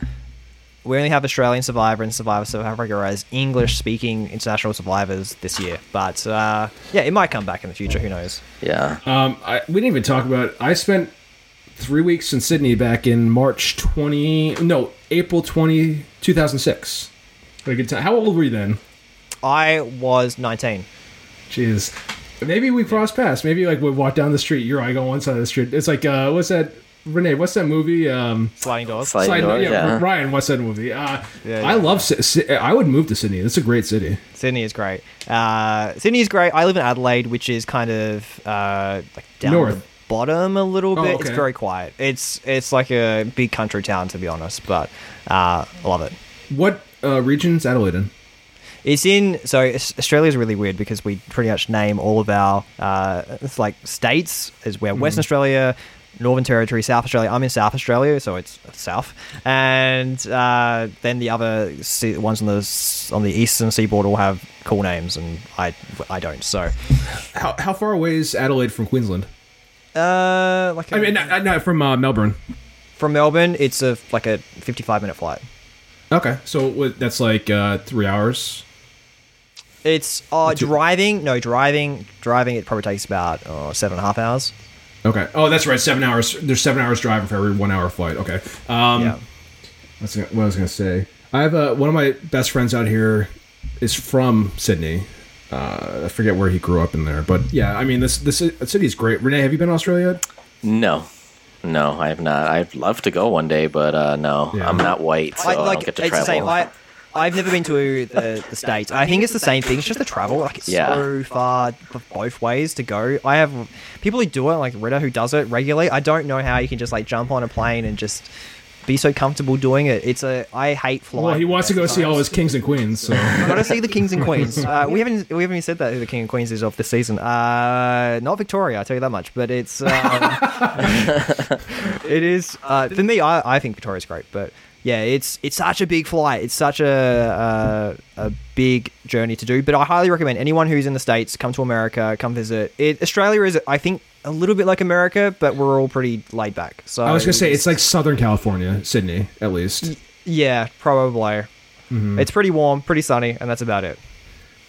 We only have Australian Survivor and Survivor South Africa as English speaking international survivors this year. But uh, yeah, it might come back in the future. Who knows? Yeah. Um, I, we didn't even talk about. I spent three weeks in Sydney back in March twenty. No, April 20, 2006. Had a good time. How old were you then? I was 19. Jeez. Maybe we crossed paths. Maybe like we walk down the street. You're I go on one side of the street. It's like uh, what's that? Rene, what's that movie? Um, Sliding doors. Sliding Side- doors, yeah. Ryan, what's that movie? Uh, Yeah, I yeah. love. Sy- Sy- I would move to Sydney. It's a great city. Sydney is great. Uh, Sydney is great. I live in Adelaide, which is kind of uh, like down North. the bottom a little Oh, bit. It's very quiet. It's it's like a big country town to be honest, but uh, I love it. What uh, region's Adelaide in? It's in so Australia is really weird because we pretty much name all of our uh, it's like states as where Western Australia, Northern Territory, South Australia. I'm in South Australia, so it's south, and uh, then the other ones on the on the eastern seaboard all have cool names, and I I don't. So How, how far away is Adelaide from Queensland? uh, like I mean, not, not from uh, Melbourne. from Melbourne, it's a like a 55 minute flight. Okay, so what, that's like uh, three hours. It's uh, driving. No, driving. Driving. It probably takes about seven and a half hours. Okay. Oh, that's right. Seven hours. There's seven hours driving for every one hour flight. Okay. Um, yeah. That's what I was gonna say. I have a, one of my best friends out here is from Sydney. Uh, I forget where he grew up in there, but yeah, I mean this this city is great. Rene, have you been to Australia yet? No. No, I have not. I'd love to go one day, but uh, no, Yeah. I'm not white, so I, I, like don't get to it's the travel. same. I, I've never been to the, the states. I think it's the same thing. It's just the travel. Like it's Yeah. so far both ways to go. I have people who do it, like Ritter, who does it regularly. I don't know how you can just like jump on a plane and just be so comfortable doing it. It's a I hate flying. Well, he wants to go see all his kings and queens. So I [laughs] gotta see the kings and queens. [laughs] Uh, we haven't we haven't even said that who the king and queens is of this season. Uh, not Victoria, I will tell you that much. But it's um, [laughs] it is uh, for me. I, I think Victoria's great, but yeah, it's it's such a big flight. It's such a a, a big journey to do. But I highly recommend anyone who's in the states come to America, come visit. It, Australia is I think a little bit like America, but we're all pretty laid back. So I was gonna say it's like Southern California, Sydney, at least. yeah, probably. Mm-hmm. It's pretty warm, pretty sunny, and that's about it.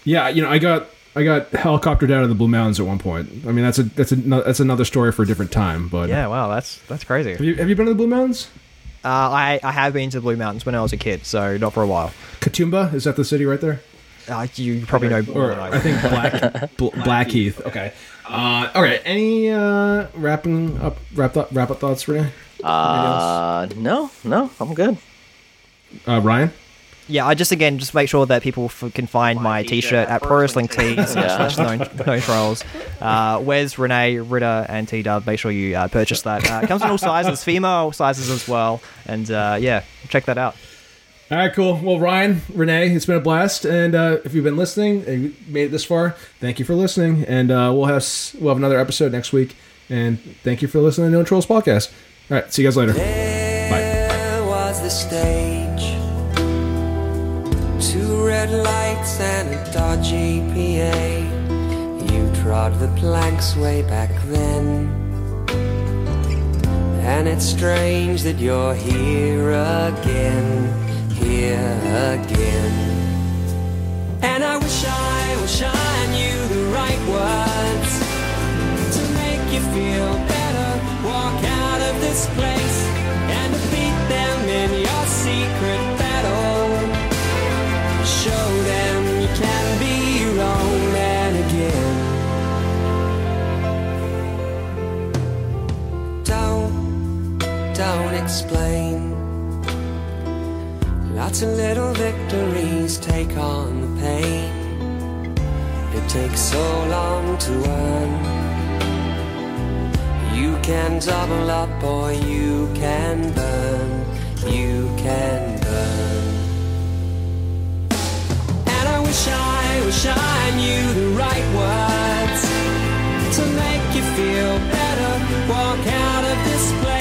Yeah, you know, I got I got helicoptered out of the Blue Mountains at one point. I mean, that's a that's a that's another story for a different time. But Yeah, wow, that's that's crazy. have you have you been to the Blue Mountains? Uh, I, I have been to the Blue Mountains when I was a kid, so not for a while. Katoomba is that the city right there? Uh, you probably know more Or I I think Black [laughs] Bl- Blackheath. Okay. Uh, okay. Any uh, wrapping up wrap up wrap up thoughts, Rene? Uh, no, no, I'm good. Uh, Ryan. Yeah, I just again just make sure that people f- can find my T-shirt at Pro Wrestling Tees slash no, no trolls. Uh, Wes, Rene, Ritter, and T Dub. Make sure you uh, purchase that. Uh, it comes in all sizes, female sizes as well, and uh, yeah, check that out. All right, cool. Well, Ryan, Rene, it's been a blast. And uh, if you've been listening and you made it this far, thank you for listening. And uh, we'll have we'll have another episode next week. And thank you for listening to No Trolls podcast. All right, see you guys later. Bye. There was the stage, two red lights and a dodgy PA. You trod the planks way back then. And it's strange that you're here again, here again. And I wish I, wish I knew the right words to make you feel better. Walk out of this place Don't, explain. Lots of little victories take on the pain. It takes so long to earn. You can double up or you can burn. You can burn. And I wish I, wish I knew the right words to make you feel better. Walk out of this place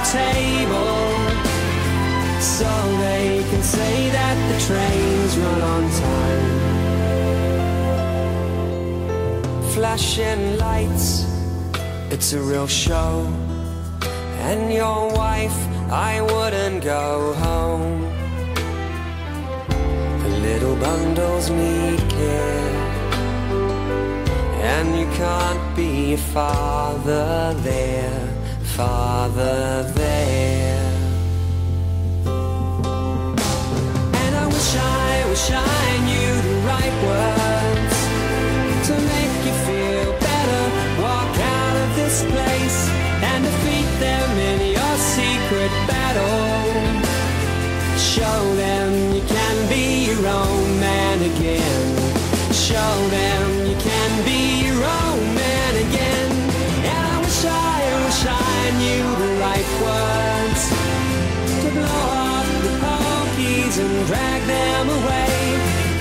your table. So they can say that the trains run on time. Flashing lights, it's a real show. And your wife, I wouldn't go home. The little bundles need care. And you can't be a father there, father there. And I wish I, wish I knew the right words to make you feel better. Walk out of this place and defeat them in your secret battle. Show them you can be your own man again. Show them drag them away.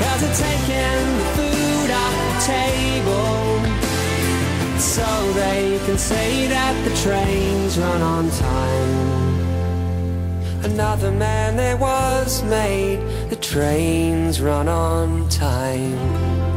Cause it's taking the food off the table. So they can say that the trains run on time. Another man there was made, the trains run on time.